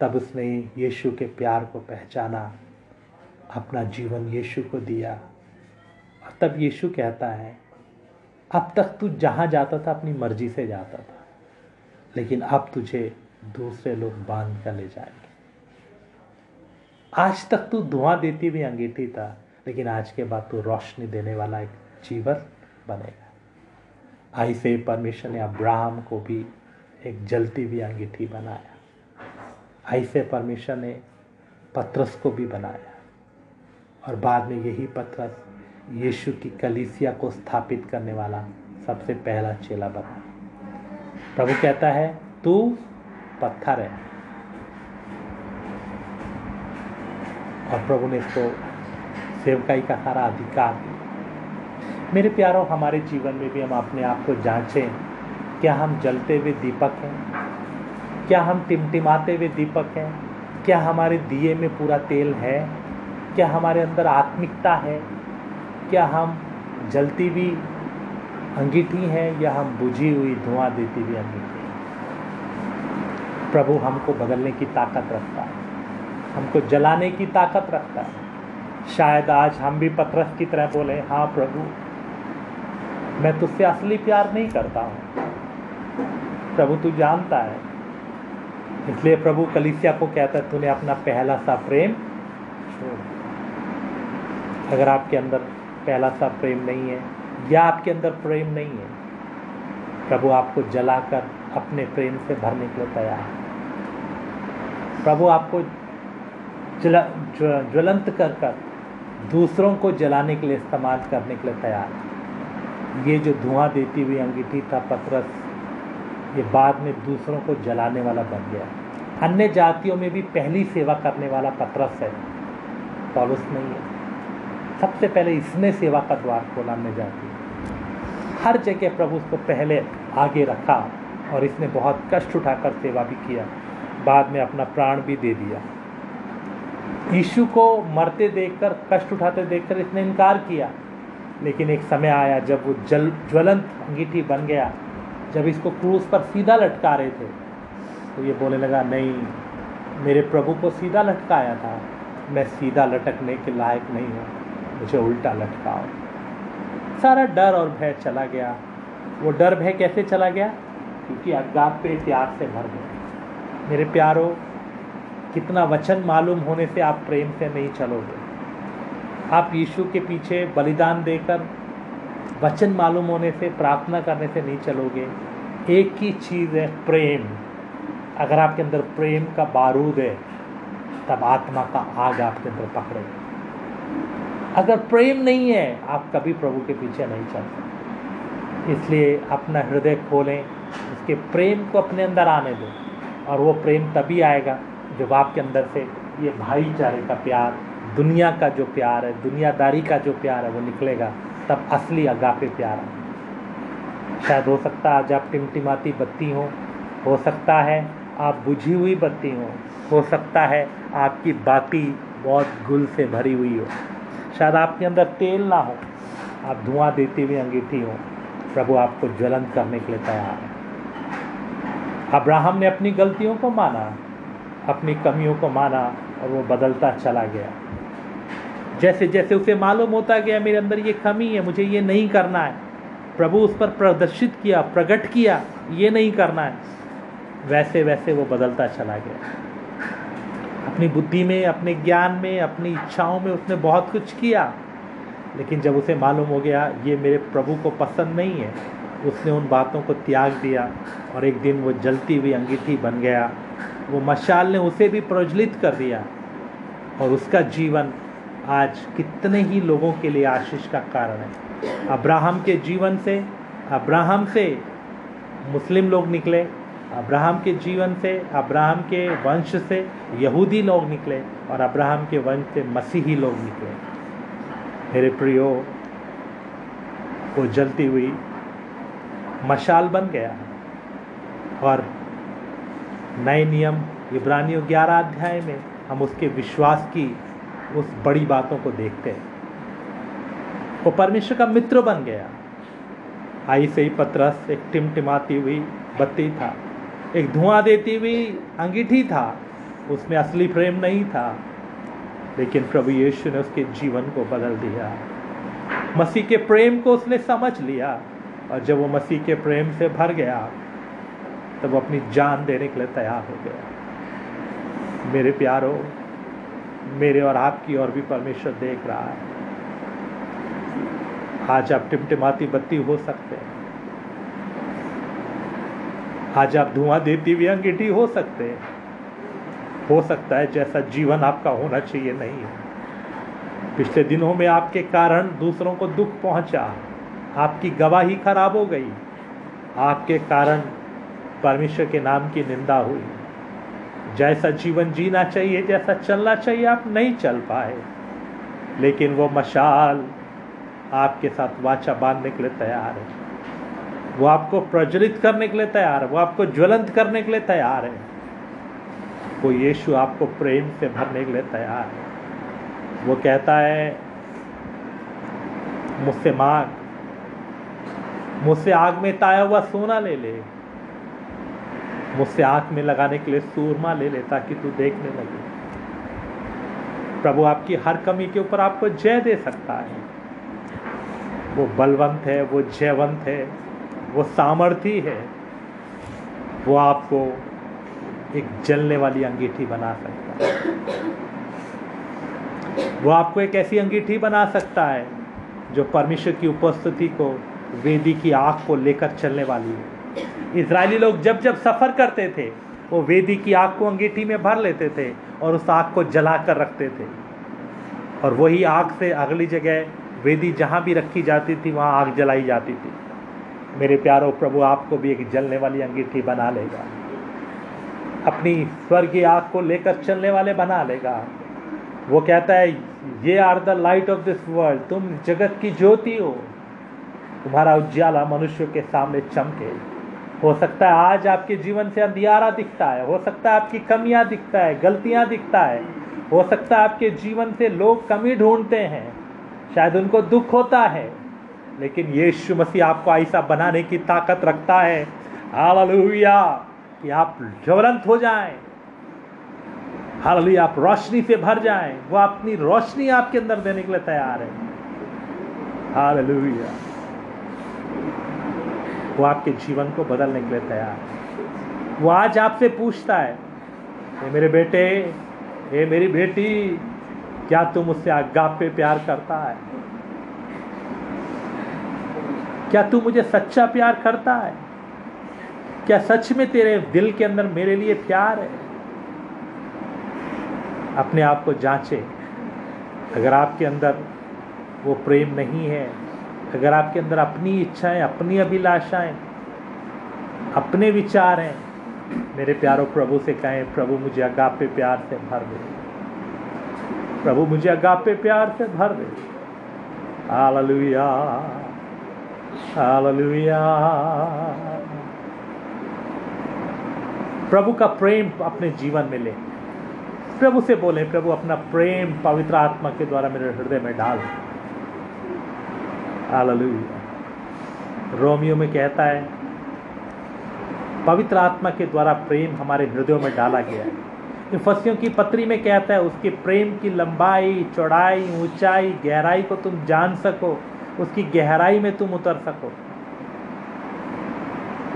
तब उसने यीशु के प्यार को पहचाना, अपना जीवन यीशु को दिया। और तब यीशु कहता है, अब तक तू जहाँ जाता था, अपनी मर्ज़ी से जाता था, लेकिन अब तुझे दूसरे लोग बाँध कर ले जाएँगे। आज तक तू धुआँ देती हुई अंगीठी था, लेकिन आज के बाद तू रोशनी देने वाला एक जीवन बनेगा। ऐसे परमेश्वर ने अब्राहम को भी एक जलती हुई अंगीठी बनाया। ऐसे परमेश्वर ने पत्रस को भी बनाया। और बाद में यही पत्रस यीशु की कलीसिया को स्थापित करने वाला सबसे पहला चेला बना। प्रभु कहता है, तू पत्थर है। और प्रभु ने इसको सेवकाई का सारा अधिकार दिया। मेरे प्यारों, हमारे जीवन में भी हम अपने आप को जांचें। क्या हम जलते हुए दीपक हैं? क्या हम टिमटिमाते हुए दीपक हैं? क्या हमारे दिए में पूरा तेल है? क्या हमारे अंदर आत्मिकता है? क्या हम जलती हुई अंगीठी है या हम बुझी हुई धुआँ देती हुई अंगीठी प्रभु हमको बदलने की ताकत रखता है। हमको जलाने की ताकत रखता है। शायद आज हम भी पथरस की तरह बोले हाँ प्रभु, मैं तुझसे असली प्यार नहीं करता हूँ। प्रभु तू जानता है। इसलिए प्रभु कलिसिया को कहता है, तूने अपना पहला सा प्रेम छोड़ अगर आपके अंदर पहला सा प्रेम नहीं है, या आपके अंदर प्रेम नहीं है, प्रभु आपको जलाकर अपने प्रेम से भरने के लिए तैयार है। प्रभु आपको जला ज्वलंत कर कर दूसरों को जलाने के लिए इस्तेमाल करने के लिए तैयार है। ये जो धुआँ देती हुई अंगीठी था पत्रस ये बाद में दूसरों को जलाने वाला बन गया। अन्य जातियों में भी पहली सेवा करने वाला पत्रस है। पॉलुस नहीं है। सबसे पहले इसने सेवा का द्वार खोला अन्य जाति। हर जगह प्रभु उसको पहले आगे रखा और इसने बहुत कष्ट उठाकर सेवा भी किया। बाद में अपना प्राण भी दे दिया। यीशु को मरते देखकर, कष्ट उठाते देखकर इसने इनकार किया। लेकिन एक समय आया जब वो जल, ज्वलंत अंगीठी बन गया। जब इसको क्रूज पर सीधा लटका रहे थे तो ये बोलने लगा, नहीं, मेरे प्रभु को सीधा लटकाया था। मैं सीधा लटकने के लायक नहीं हूँ। मुझे उल्टा लटकाओ। सारा डर और भय चला गया। वो डर, भय कैसे चला गया? क्योंकि अज्ञात पे प्यार से भर गए। मेरे प्यारो, कितना वचन मालूम होने से आप प्रेम से नहीं चलोगे। आप यीशु के पीछे बलिदान देकर वचन मालूम होने से, प्रार्थना करने से नहीं चलोगे। एक ही चीज़ है, प्रेम। अगर आपके अंदर प्रेम का बारूद है, तब आत्मा का आग आपके अंदर पकड़ेगा अगर प्रेम नहीं है, आप कभी प्रभु के पीछे नहीं चल सकते। इसलिए अपना हृदय खोलें उसके प्रेम को अपने अंदर आने दें। और वो प्रेम तभी आएगा, जब आपके अंदर से ये भाईचारे का प्यार, दुनिया का जो प्यार है, दुनियादारी का जो प्यार है, वो निकलेगा। तब असली अगापे प्यार। शायद हो सकता है आज आप टिमटिमाती बत्ती हो हो सकता है आप बुझी हुई बत्ती हो हो सकता है आपकी बाती बहुत गुल से भरी हुई हो। शायद आपके अंदर तेल ना हो, आप धुआँ देती हुई अंगीठी हो, प्रभु आपको ज्वलन करने के लिए तैयार है। अब्राहम ने अपनी गलतियों को माना, अपनी कमियों को माना और वो बदलता चला गया। जैसे जैसे उसे मालूम होता गया, मेरे अंदर ये कमी है, मुझे ये नहीं करना है। प्रभु उस पर प्रदर्शित किया, प्रकट किया, ये नहीं करना है। वैसे वैसे वो बदलता चला गया। अपनी बुद्धि में, अपने ज्ञान में, अपनी इच्छाओं में उसने बहुत कुछ किया। लेकिन जब उसे मालूम हो गया, ये मेरे प्रभु को पसंद नहीं है, उसने उन बातों को त्याग दिया और एक दिन वो जलती हुई अंगीठी बन गया। वो मशाल ने उसे भी प्रज्वलित कर दिया और उसका जीवन आज कितने ही लोगों के लिए आशीष का कारण है। अब्राहम के जीवन से, अब्राहम से मुस्लिम लोग निकले, अब्राहम के जीवन से, अब्राहम के वंश से यहूदी लोग निकले और अब्राहम के वंश से मसीही लोग निकले। मेरे प्रियो, वो जलती हुई मशाल बन गया और नए नियम इब्रानियों ग्यारह अध्याय में हम उसके विश्वास की उस बड़ी बातों को देखते हैं। वो परमेश्वर का मित्र बन गया। आई से ही पत्रस एक टिमटिमाती हुई बत्ती था। एक धुआँ देती हुई अंगीठी था। उसमें असली प्रेम नहीं था। लेकिन प्रभु यीशु ने उसके जीवन को बदल दिया। मसीह के प्रेम को उसने समझ लिया और जब वो मसीह के प्रेम से भर गया, तब वो अपनी जान देने के लिए तैयार हो गया। मेरे प्यारो मेरे और आपकी और भी परमेश्वर देख रहा है। आज आप टिमटिमाती बत्ती हो सकते हैं। आज आप धुआँ देती हुई अंगीठी हो सकते हैं। हो सकता है जैसा जीवन आपका होना चाहिए नहीं है। पिछले दिनों में आपके कारण दूसरों को दुख पहुँचा। आपकी गवाही खराब हो गई। आपके कारण परमेश्वर के नाम की निंदा हुई। जैसा जीवन जीना चाहिए, जैसा चलना चाहिए, आप नहीं चल पाए। लेकिन वो मशाल आपके साथ वाचा बांधने के लिए तैयार है। वो आपको प्रज्वलित करने के लिए तैयार है। वो आपको ज्वलंत करने के लिए तैयार है। वो यीशु आपको प्रेम से भरने के लिए तैयार है। वो कहता है, मुझसे मांग। मुझसे आग में ताया हुआ सोना ले ले। मुझसे आँख में लगाने के लिए सूरमा ले ले ताकि तू देखने लगे। प्रभु आपकी हर कमी के ऊपर आपको जय दे सकता है। वो बलवंत है, वो जयवंत है, वो सामर्थी है। वो आपको एक जलने वाली अंगीठी बना सकता है। वो आपको एक ऐसी अंगीठी बना सकता है जो परमेश्वर की उपस्थिति को, वेदी की आग को लेकर चलने वाली है। इसराइली लोग जब जब सफ़र करते थे, वो वेदी की आग को अंगीठी में भर लेते थे और उस आग को जला कर रखते थे। और वही आग से अगली जगह वेदी जहाँ भी रखी जाती थी, वहाँ आग जलाई जाती थी। मेरे प्यारो प्रभु, आपको भी एक जलने वाली अंगीठी बना लेगा। अपनी स्वर्गीय आग को लेकर चलने वाले बना लेगा। वो कहता है, ye are the light of this world, तुम जगत की ज्योति हो। तुम्हारा उज्याला मनुष्य के सामने चमके। हो सकता है आज आपके जीवन से अंधियारा दिखता है, हो सकता है आपकी कमियाँ दिखता है, गलतियाँ दिखता है, हो सकता है आपके जीवन से लोग कमी ढूंढते हैं, शायद उनको दुख होता है, लेकिन यीशु मसीह आपको ऐसा बनाने की ताकत रखता है, हालेलुया, कि आप ज्वलंत हो जाएँ, हालेलुया, आप रोशनी से भर जाएँ, वो अपनी रोशनी आपके अंदर देने के लिए तैयार है, हालेलुया। वो आपके जीवन को बदलने के लिए तैयार है। वो आज आपसे पूछता है ये मेरे बेटे ये मेरी बेटी, क्या तुम उससे आगाप पे प्यार करता है? क्या तू मुझे सच्चा प्यार करता है? क्या सच में तेरे दिल के अंदर मेरे लिए प्यार है? अपने आप को जांचे। अगर आपके अंदर वो प्रेम नहीं है अगर आपके अंदर अपनी इच्छाएँ, अपनी अभिलाषाएँ, अपने विचार हैं, मेरे प्यारो, प्रभु से कहें, प्रभु मुझे अगापे प्यार से भर दे। प्रभु मुझे अगापे प्यार से भर दे। हालेलुया प्रभु का प्रेम अपने जीवन में ले। प्रभु से बोले, प्रभु अपना प्रेम पवित्र आत्मा के द्वारा मेरे हृदय में डाल। हालेलुया रोमियो में कहता है, पवित्र आत्मा के द्वारा प्रेम हमारे हृदयों में डाला गया है। फसियों की पत्री में कहता है, उसके प्रेम की लंबाई, चौड़ाई, ऊंचाई, गहराई को तुम जान सको, उसकी गहराई में तुम उतर सको।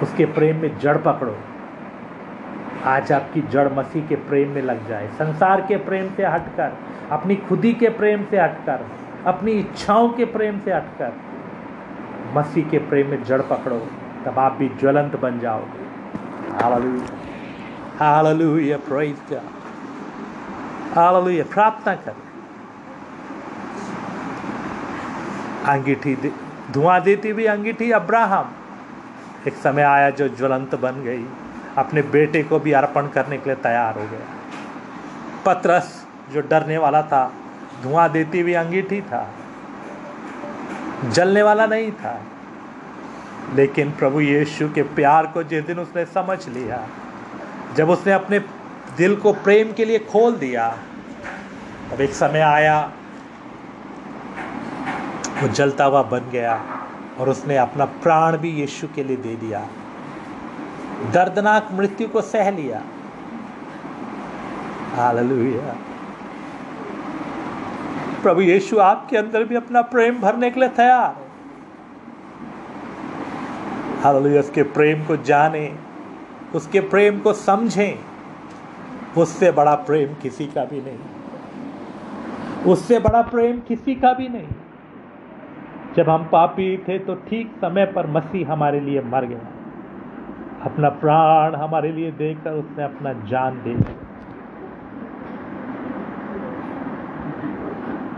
उसके प्रेम में जड़ पकड़ो। आज आपकी जड़ मसीह के प्रेम में लग जाए। संसार के प्रेम से हटकर, अपनी खुदी के प्रेम से हटकर अपनी इच्छाओं के प्रेम से हटकर मसीह के प्रेम में जड़ पकड़ो, तब आप भी ज्वलंत बन जाओगे। प्रार्थना कर। अंगीठी धुआँ देती हुई अंगीठी अब्राहम। एक समय आया जो ज्वलंत बन गई। अपने बेटे को भी अर्पण करने के लिए तैयार हो गया। पत्रस, जो डरने वाला था धुआँ देती हुई अंगीठी था। जलने वाला नहीं था। लेकिन प्रभु यीशु के प्यार को जिस दिन उसने समझ लिया, जब उसने अपने दिल को प्रेम के लिए खोल दिया, अब एक समय आया, वो जलता हुआ बन गया और उसने अपना प्राण भी यीशु के लिए दे दिया। दर्दनाक मृत्यु को सह लिया। हालेलुया। प्रभु यीशु आपके अंदर भी अपना प्रेम भरने के लिए तैयार है। उसके प्रेम को जाने, उसके प्रेम को समझें। उससे बड़ा प्रेम किसी का भी नहीं। उससे बड़ा प्रेम किसी का भी नहीं। जब हम पापी थे तो ठीक समय पर मसीह हमारे लिए मर गया। अपना प्राण हमारे लिए देकर उसने अपना जान दे दी।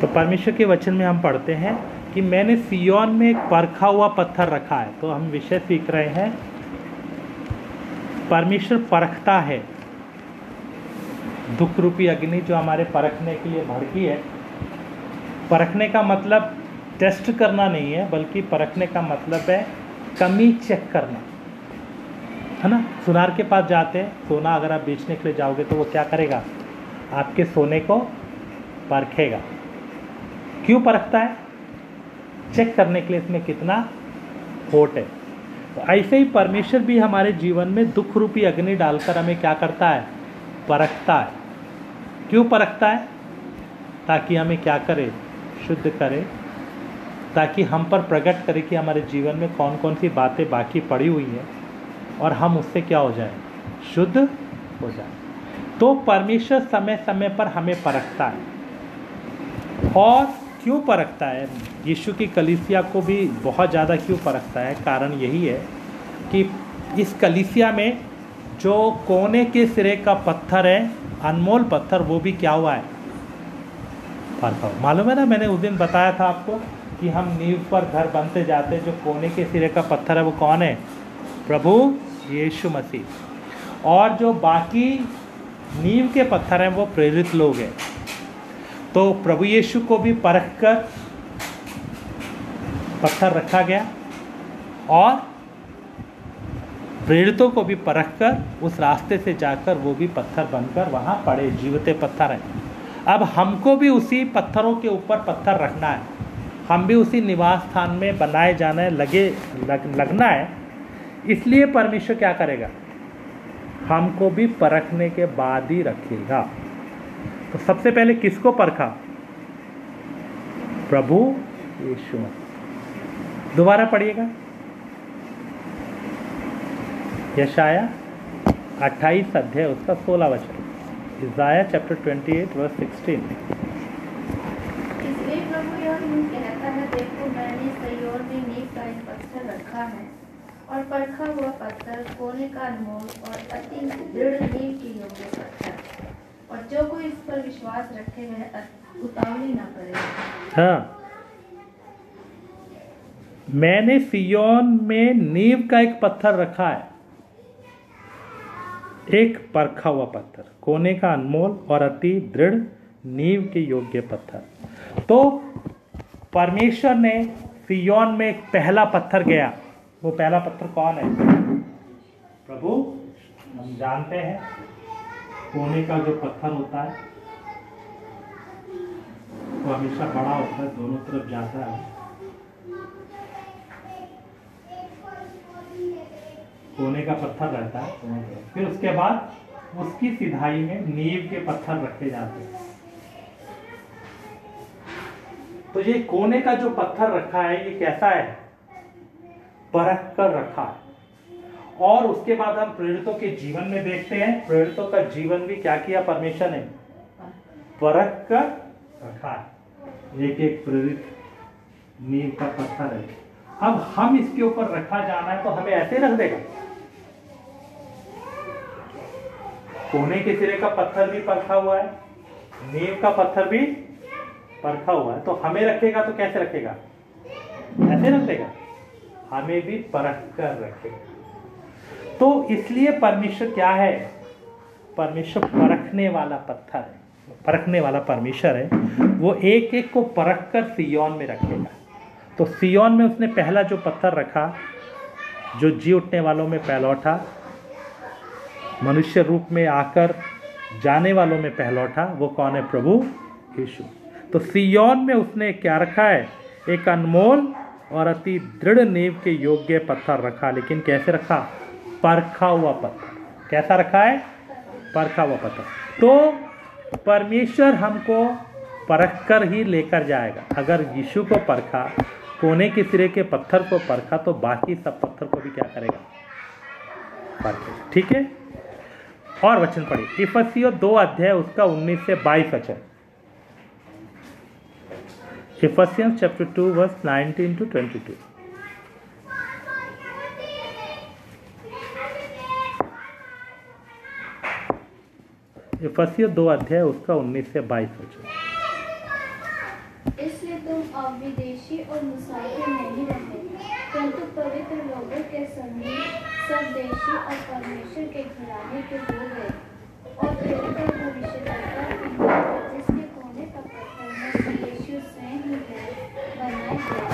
तो परमेश्वर के वचन में हम पढ़ते हैं कि मैंने सियोन में एक परखा हुआ पत्थर रखा है। तो हम विषय सीख रहे हैं। परमेश्वर परखता है। दुख रूपी अग्नि जो हमारे परखने के लिए भड़की है। परखने का मतलब टेस्ट करना नहीं है, बल्कि परखने का मतलब है कमी चेक करना। है ना? सुनार के पास जाते हैं, सोना अगर आप बेचने के लिए जाओगे तो वो क्या करेगा? आपके सोने को परखेगा। क्यों परखता है? चेक करने के लिए इसमें कितना खोट है। तो ऐसे ही परमेश्वर भी हमारे जीवन में दुख रूपी अग्नि डालकर हमें क्या करता है? परखता है। क्यों परखता है? ताकि हमें क्या करे? शुद्ध करे। ताकि हम पर प्रकट करे कि हमारे जीवन में कौन कौन सी बातें बाकी पड़ी हुई हैं। और हम उससे क्या हो जाए? शुद्ध हो जाए। तो परमेश्वर समय समय पर हमें परखता है। और क्यों परखता है? यीशु की कलीसिया को भी बहुत ज़्यादा क्यों परखता है? कारण यही है कि इस कलीसिया में जो कोने के सिरे का पत्थर है, अनमोल पत्थर, वो भी क्या हुआ है? परखा। मालूम है ना, मैंने उस दिन बताया था आपको कि हम नींव पर घर बनते जाते जो कोने के सिरे का पत्थर है, वो कौन है? प्रभु यीशु मसीह। और जो बाकी नींव के पत्थर हैं वो प्रेरित लोग हैं। तो प्रभु यीशु को भी परख कर पत्थर रखा गया और प्रेरितों को भी परख कर उस रास्ते से जाकर वो भी पत्थर बनकर वहाँ पड़े जीवते पत्थर हैं। अब हमको भी उसी पत्थरों के ऊपर पत्थर रखना है। हम भी उसी निवास स्थान में बनाए जाना लगे लग, लगना है। इसलिए परमेश्वर क्या करेगा? हमको भी परखने के बाद ही रखेगा। तो सबसे पहले किसको परखा? प्रभु यीशु। दोबारा पढ़िएगा। यशाया 28 अध्याय, उसका 16 वचन। इजाया चैप्टर 28 वर्स 16 इसलिए प्रभु यह कहता है, देखो मैंने सयोर में नींव का एक पत्थर रखा है। और परखा हुआ पत्थर, कोने का अनमोल और अति दृढ़ नींव की योग्य पत्थर। और जो कोई इस पर विश्वास रखे, वह उतावली न करे। हाँ। मैंने सियोन में नींव का एक पत्थर रखा है। एक परखा हुआ पत्थर, कोने का अनमोल और अति दृढ़ नींव के योग्य पत्थर। तो परमेश्वर ने सियोन में एक पहला पत्थर गया। वो पहला पत्थर कौन है? प्रभु, हम जानते हैं, कोने का जो पत्थर होता है, वो हमेशा बड़ा होता है, दोनों तरफ़ जाता है। कोने का पत्थर रहता है फिर उसके बाद उसकी सिधाई में नींव के पत्थर रखे जाते हैं। तो ये कोने का जो पत्थर रखा है, ये कैसा है? परख कर रखा है। और उसके बाद हम प्रेरितों के जीवन में देखते हैं, प्रेरितों का जीवन भी क्या किया परमेश्वर ने? परख कर रखा है। एक एक प्रेरित नींव का पत्थर है। अब हम इसके ऊपर रखा जाना है तो हमें ऐसे रख देगा। कोने के सिरे का पत्थर भी परखा हुआ है, नींव का पत्थर भी परखा हुआ है। तो हमें रखेगा तो कैसे रखेगा? ऐसे रख देगा। हमें भी परख कर रखेगा तो इसलिए परमेश्वर क्या है? परमेश्वर परखने वाला पत्थर है। परखने वाला परमेश्वर है। वो एक एक को परख कर सियोन में रखेगा। तो सियोन में उसने पहला जो पत्थर रखा, जो जी उठने वालों में पहलौठा मनुष्य रूप में आकर जाने वालों में पहलौठा वो कौन है? प्रभु यीशु। तो सियोन में उसने क्या रखा है? एक अनमोल और अति दृढ़ नींव के योग्य पत्थर रखा। लेकिन कैसे रखा? परखा हुआ पत्थर। कैसा रखा है? परखा हुआ पत्थर। तो परमेश्वर हमको परख कर ही लेकर जाएगा। अगर यीशु को परखा, कोने के सिरे के पत्थर को परखा तो बाकी सब पत्थर को भी क्या करेगा? ठीक है? और वचन पढ़िए। इफसियो दो अध्याय, उसका 19 से 22 वचन। Ephesians chapter 2 verse 19 to 22 इफसियो दो अध्याय, उसका 19 से 22 वचन। इसलिए तुम अब विदेशी और मुसाफिर नहीं रहे परंतु पवित्र लोगों के संगी, सब देशी और परमेश्वर के घराने के हो गए और भविष्यद्वक्ता की जिसके कोने का पत्थर मसीह यीशु स्वयं ही है बनाया गया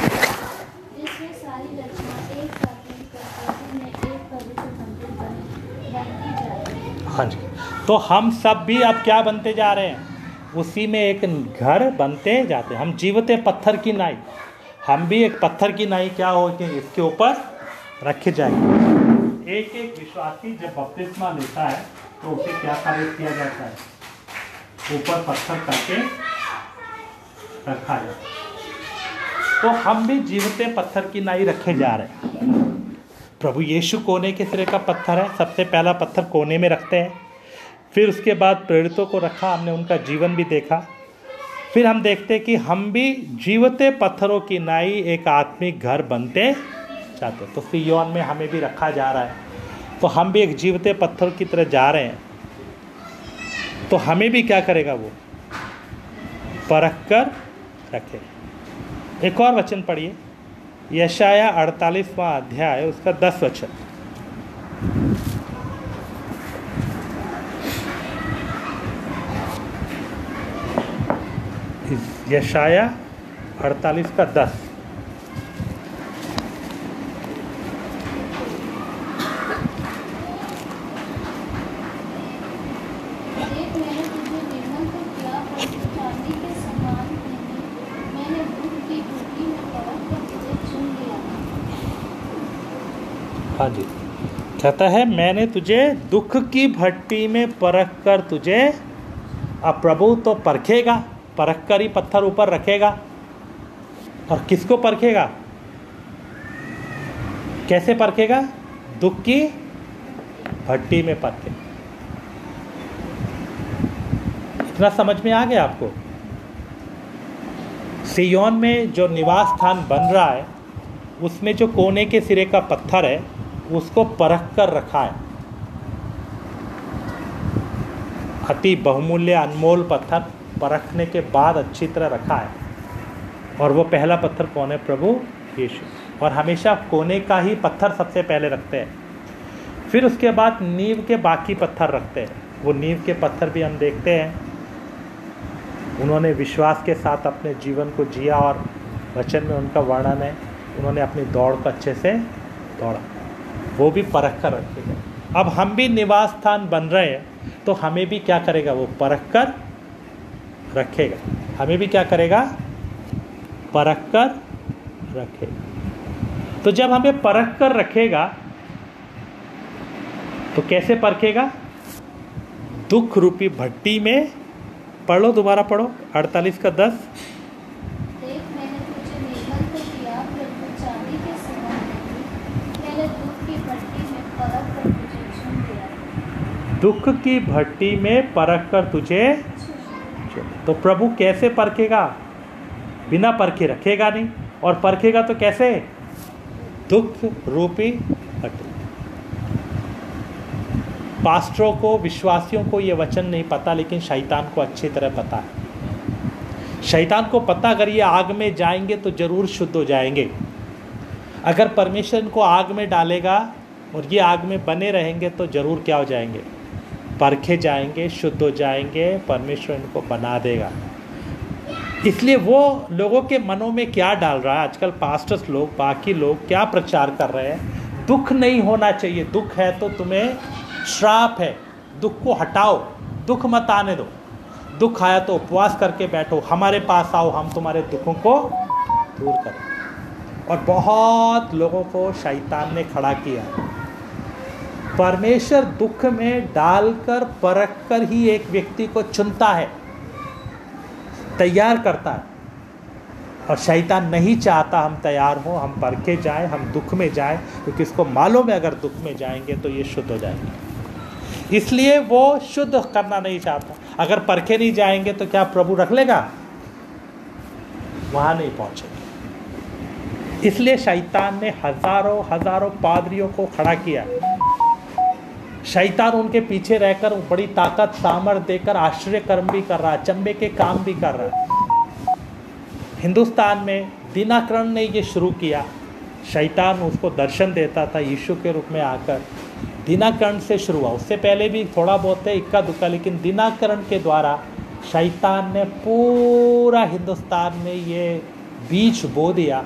जिसमें सारी रचना एक साथ मिलकर प्रभु में एक पवित्र मंदिर बनी बनती जाती है जी। तो हम सब भी अब क्या बनते जा रहे हैं? उसी में एक घर बनते जाते हैं। हम जीवते पत्थर की नाई। हम भी एक पत्थर की नाई क्या हो कि इसके ऊपर रखे जाएँगे। एक एक विश्वासी जब बपतिस्मा लेता है तो उसे क्या कार्य किया जाता है? ऊपर पत्थर करके रखा जाता है। तो हम भी जीवते पत्थर की नाई रखे जा रहे हैं। प्रभु यीशु कोने के सिरे का पत्थर है, सबसे पहला पत्थर कोने में रखते हैं। फिर उसके बाद प्रेरितों को रखा, हमने उनका जीवन भी देखा। फिर हम देखते कि हम भी जीवते पत्थरों की नाई, एक आत्मिक घर बनते चाहते तो सियोन में हमें भी रखा जा रहा है। तो हम भी एक जीवते पत्थर की तरह जा रहे हैं। तो हमें भी क्या करेगा वो? परख कर रखे। एक और वचन पढ़िए। यशाया अड़तालीसवा अध्याय उसका दस वचन। यशाया अड़तालीस का दस देख मैंने तुझे निर्मल को किया और तू चांदी के समान नहीं मैंने दुख की भूखी में परख कर तुझे चुन लिया हाँ जी कहता है, मैंने तुझे दुख की भट्टी में परख कर तुझे अब प्रभु तो परखेगा, परख कर ही पत्थर ऊपर रखेगा। और किसको परखेगा? कैसे परखेगा? दुख की भट्टी में परखे। इतना समझ में आ गया आपको? सियोन में जो निवास स्थान बन रहा है, उसमें जो कोने के सिरे का पत्थर है उसको परख कर रखा है। अति बहुमूल्य अनमोल पत्थर परखने के बाद अच्छी तरह रखा है। और वो पहला पत्थर कौन है? प्रभु यीशु। और हमेशा कोने का ही पत्थर सबसे पहले रखते हैं। फिर उसके बाद नींव के बाकी पत्थर रखते हैं। वो नींव के पत्थर भी हम देखते हैं। उन्होंने विश्वास के साथ अपने जीवन को जिया और वचन में उनका वर्णन है। उन्होंने अपनी दौड़ को अच्छे से दौड़ा। वो भी परख कर रखेगा अब हम भी निवास स्थान बन रहे हैं तो हमें भी क्या करेगा? वो परख कर रखेगा। हमें भी क्या करेगा? परख कर रखेगा। तो जब हमें परख कर रखेगा तो कैसे परखेगा? दुख रूपी भट्टी में पढ़ लो दोबारा पढ़ो। अड़तालीस का दस देख मैंने तुझे निर्मल तो किया परंतु चांदी के समान नहीं मैंने दुख की भट्टी में परख कर तुझे चुन लिया दुख की भट्टी में परख कर तुझे तो प्रभु कैसे परखेगा? बिना परखे रखेगा नहीं। और परखेगा तो कैसे? दुख रूपी भट्टी। पास्टरों को, विश्वासियों को ये वचन नहीं पता, लेकिन शैतान को अच्छी तरह पता है। शैतान को पता, अगर ये आग में जाएँगे तो ज़रूर शुद्ध हो जाएँगे। अगर परमेश्वर इनको आग में डालेगा और ये आग में बने रहेंगे तो ज़रूर क्या हो जाएँगे? परखे जाएँगे, शुद्ध हो जाएँगे, परमेश्वर इनको बना देगा। इसलिए वो लोगों के मनों में क्या डाल रहा है? आजकल पास्टर्स लोग, बाकी लोग क्या प्रचार कर रहे हैं? दुख नहीं होना चाहिए। दुख है तो तुम्हें श्राप है। दुख को हटाओ। दुख मत आने दो। दुख आया तो उपवास करके बैठो। हमारे पास आओ। हम तुम्हारे दुखों को दूर करें। और बहुत लोगों को शैतान ने खड़ा किया। परमेश्वर दुख में डालकर परख कर ही एक व्यक्ति को चुनता है, तैयार करता है। और शैतान नहीं चाहता हम तैयार हों, हम परखे जाएँ, हम दुख में जाएँ, क्योंकि तो इसको मालूम है अगर दुख में जाएँगे तो ये शुद्ध हो जाएँगे। इसलिए वो शुद्ध करना नहीं चाहता। अगर परखे नहीं जाएँगे तो क्या प्रभु रख लेगा? वहाँ नहीं पहुँचेंगे। इसलिए शैतान ने हज़ारों हज़ारों पादरियों को खड़ा किया। शैतान उनके पीछे रहकर बड़ी ताकत सामर देकर आश्चर्य कर्म भी कर रहा है, चंबे के काम भी कर रहा है। हिंदुस्तान में दिनाकरण ने ये शुरू किया। शैतान उसको दर्शन देता था यीशु के रूप में आकर। दिनाकरण से शुरू हुआ। उससे पहले भी थोड़ा बहुत है इक्का दुक्का, लेकिन दिनाकरण के द्वारा शैतान ने पूरा हिंदुस्तान में ये बीज बो दिया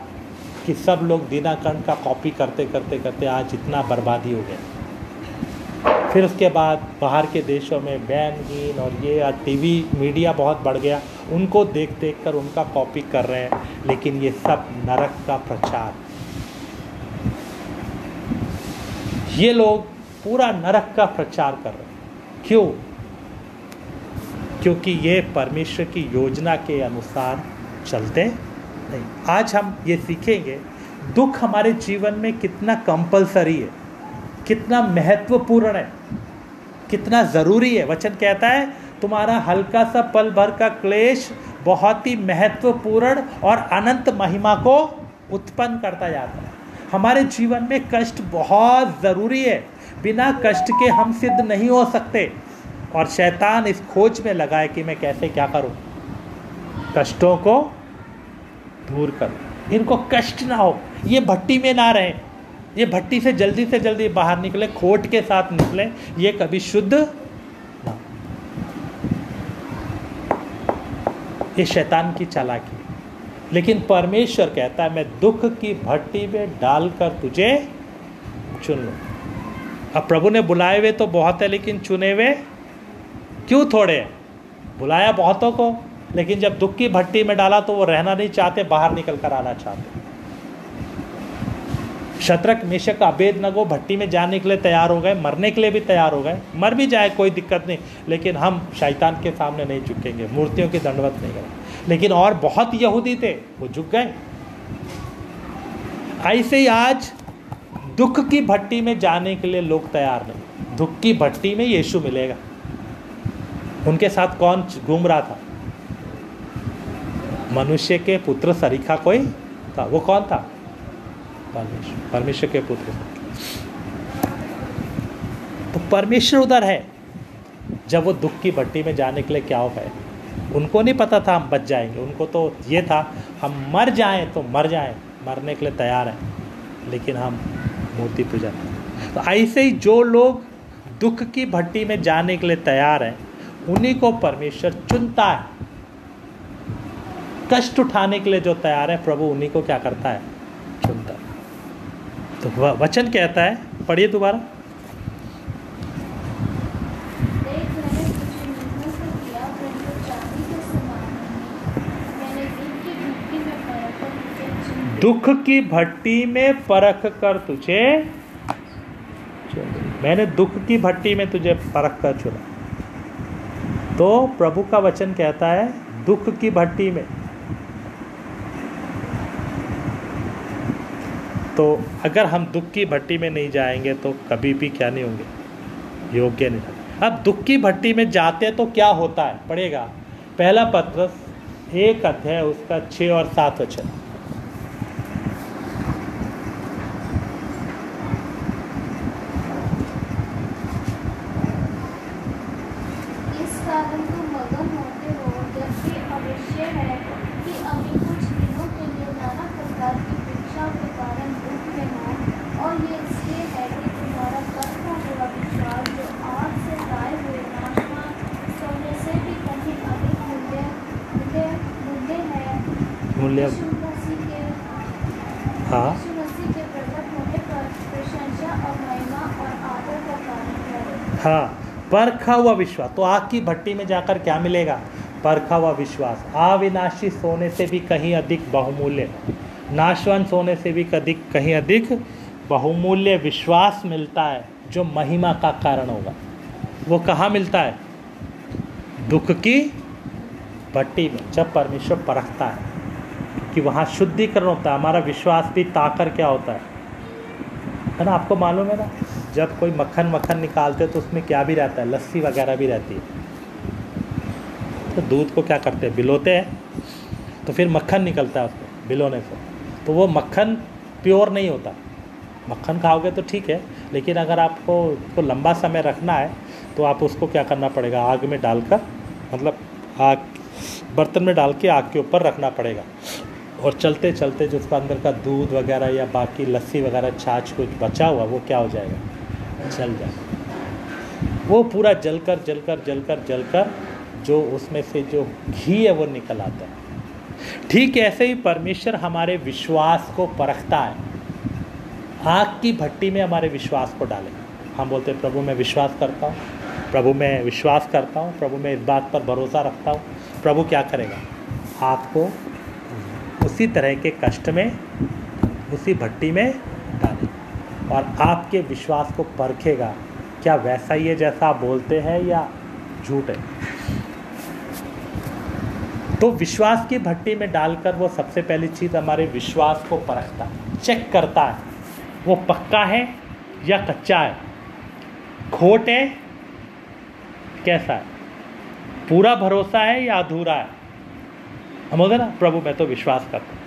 कि सब लोग दिनाकरण का कॉपी करते करते करते आज इतना बर्बादी हो गया। फिर उसके बाद बाहर के देशों में बैनहीन और ये टीवी मीडिया बहुत बढ़ गया। उनको देख देख कर उनका कॉपी कर रहे हैं, लेकिन ये सब नरक का प्रचार। ये लोग पूरा नरक का प्रचार कर रहे हैं। क्यों? क्योंकि ये परमेश्वर की योजना के अनुसार चलते नहीं, आज हम ये सीखेंगे, दुख हमारे जीवन में कितना कंपलसरी है। कितना महत्वपूर्ण है, कितना ज़रूरी है। वचन कहता है, तुम्हारा हल्का सा पल भर का क्लेश बहुत ही महत्वपूर्ण और अनंत महिमा को उत्पन्न करता जाता है। हमारे जीवन में कष्ट बहुत ज़रूरी है। बिना कष्ट के हम सिद्ध नहीं हो सकते। और शैतान इस खोज में लगा है कि मैं कैसे क्या करूँ। कष्टों को दूर करूँ। इनको कष्ट ना हो। ये भट्टी में ना रहें। ये भट्टी से जल्दी से जल्दी बाहर निकले, खोट के साथ निकले, ये कभी शुद्ध ना। ये शैतान की चालाकी। लेकिन परमेश्वर कहता है, मैं दुख की भट्टी में डालकर तुझे चुन लू। अब प्रभु ने बुलाए हुए तो बहुत है, लेकिन चुने हुए क्यों थोड़े हैं? बुलाया बहुतों को, लेकिन जब दुख की भट्टी में डाला तो वो रहना नहीं चाहते, बाहर निकल कर आना चाहते। शत्रक, मिशक, अभेद, नगो, भट्टी में जाने के लिए तैयार हो गए, मरने के लिए भी तैयार हो गए। मर भी जाए कोई दिक्कत नहीं, लेकिन हम शैतान के सामने नहीं झुकेंगे, मूर्तियों की दंडवत नहीं करें लेकिन और बहुत यहूदी थे, वो झुक गए। ऐसे ही आज दुख की भट्टी में जाने के लिए लोग तैयार नहीं, दुख की भट्टी में यीशु मिलेगा। उनके साथ कौन घूम रहा था? मनुष्य के पुत्र सरीखा कोई था, वो कौन था? परमेश्वर। परमेश्वर के पुत्र। तो परमेश्वर उधर है। जब वो दुख की भट्टी में जाने के लिए क्या हो गए? उनको नहीं पता था हम बच जाएँगे। उनको तो ये था, हम मर जाएँ तो मर जाएँ, मरने के लिए तैयार हैं। लेकिन हम मूर्ति पूजा तो ऐसे ही जो लोग दुख की भट्टी में जाने के लिए तैयार हैं, उन्हीं को परमेश्वर चुनता है। कष्ट उठाने के लिए जो तैयार है, प्रभु उन्हीं को क्या करता है? चुनता है। तो वचन कहता है? पढ़िए दोबारा। देख के भट्टी में परख कर तुझे। मैंने दुख की भट्टी में तुझे परख कर चुना तो प्रभु का वचन कहता है? दुख की भट्टी में। तो अगर हम दुख की भट्टी में नहीं जाएँगे तो कभी भी क्या नहीं होंगे? योग्य नहीं अब दुख की भट्टी में जाते तो क्या होता है? पढ़ेगा। पहला पत्र, एक अध्याय, उसका छः और सात वचन इस कारण तुम मगन होते हो जबकि अवश्य है कि अभी कुछ दिनों के लिए नाना प्रकार की परीक्षाओं के कारण दुख में हो और ये इसलिए है कि तुम्हारा कथा हुआ विश्वास जो आग से लाए हुए नाशवान सोने से भी कहीं अधिक मूल्य मूल्य मूल्य है मूल्य यीशु मसीह के हाँ यीशु मसीह के प्रकट होने पर प्रशंसा और महिमा और आदर कारण है। हाँ परखा हुआ विश्वास। तो आग की भट्टी में जाकर क्या मिलेगा? परखा हुआ विश्वास। अविनाशी सोने से भी कहीं अधिक बहुमूल्य। नाशवान सोने से भी अधिक कहीं अधिक बहुमूल्य विश्वास मिलता है, जो महिमा का कारण होगा। वो कहाँ मिलता है? दुख की भट्टी में, जब परमेश्वर परखता है। कि वहाँ शुद्धिकरण होता है, हमारा विश्वास भी ताकर क्या होता है? है ना, आपको मालूम है ना? जब कोई मक्खन मक्खन निकालते हैं तो उसमें क्या भी रहता है? लस्सी वगैरह भी रहती है। तो दूध को क्या करते हैं? बिलोते हैं तो फिर मक्खन निकलता है उसको बिलोने से। तो वो मक्खन प्योर नहीं होता। मक्खन खाओगे तो ठीक है, लेकिन अगर आपको उसको लंबा समय रखना है तो आप उसको क्या करना पड़ेगा? आग में डालकर मतलब आग, बर्तन में डाल के आग के ऊपर रखना पड़ेगा। और चलते चलते जो उसका अंदर का दूध वगैरह या बाकी लस्सी वगैरह छाछ कुछ बचा हुआ, वो क्या हो जाएगा? जल जाएगा। वो पूरा जलकर जलकर जलकर जलकर जो उसमें से जो घी है, वो निकल आता है। ठीक ऐसे ही परमेश्वर हमारे विश्वास को परखता है। आग की भट्टी में हमारे विश्वास को डाले। हम बोलते हैं, प्रभु, मैं विश्वास करता हूँ। प्रभु, मैं विश्वास करता हूँ। प्रभु, मैं इस बात पर भरोसा रखता हूँ। प्रभु क्या करेगा? आपको उसी तरह के कष्ट में, उसी भट्टी में डाले। और आपके विश्वास को परखेगा, क्या वैसा ही है जैसा आप बोलते हैं या झूठ है? तो विश्वास की भट्टी में डालकर वो सबसे पहली चीज़ हमारे विश्वास को परखता चेक करता है, वो पक्का है या कच्चा है? खोट है, कैसा है? पूरा भरोसा है या अधूरा है? हम बोलते ना, प्रभु, मैं तो विश्वास करता हूँ।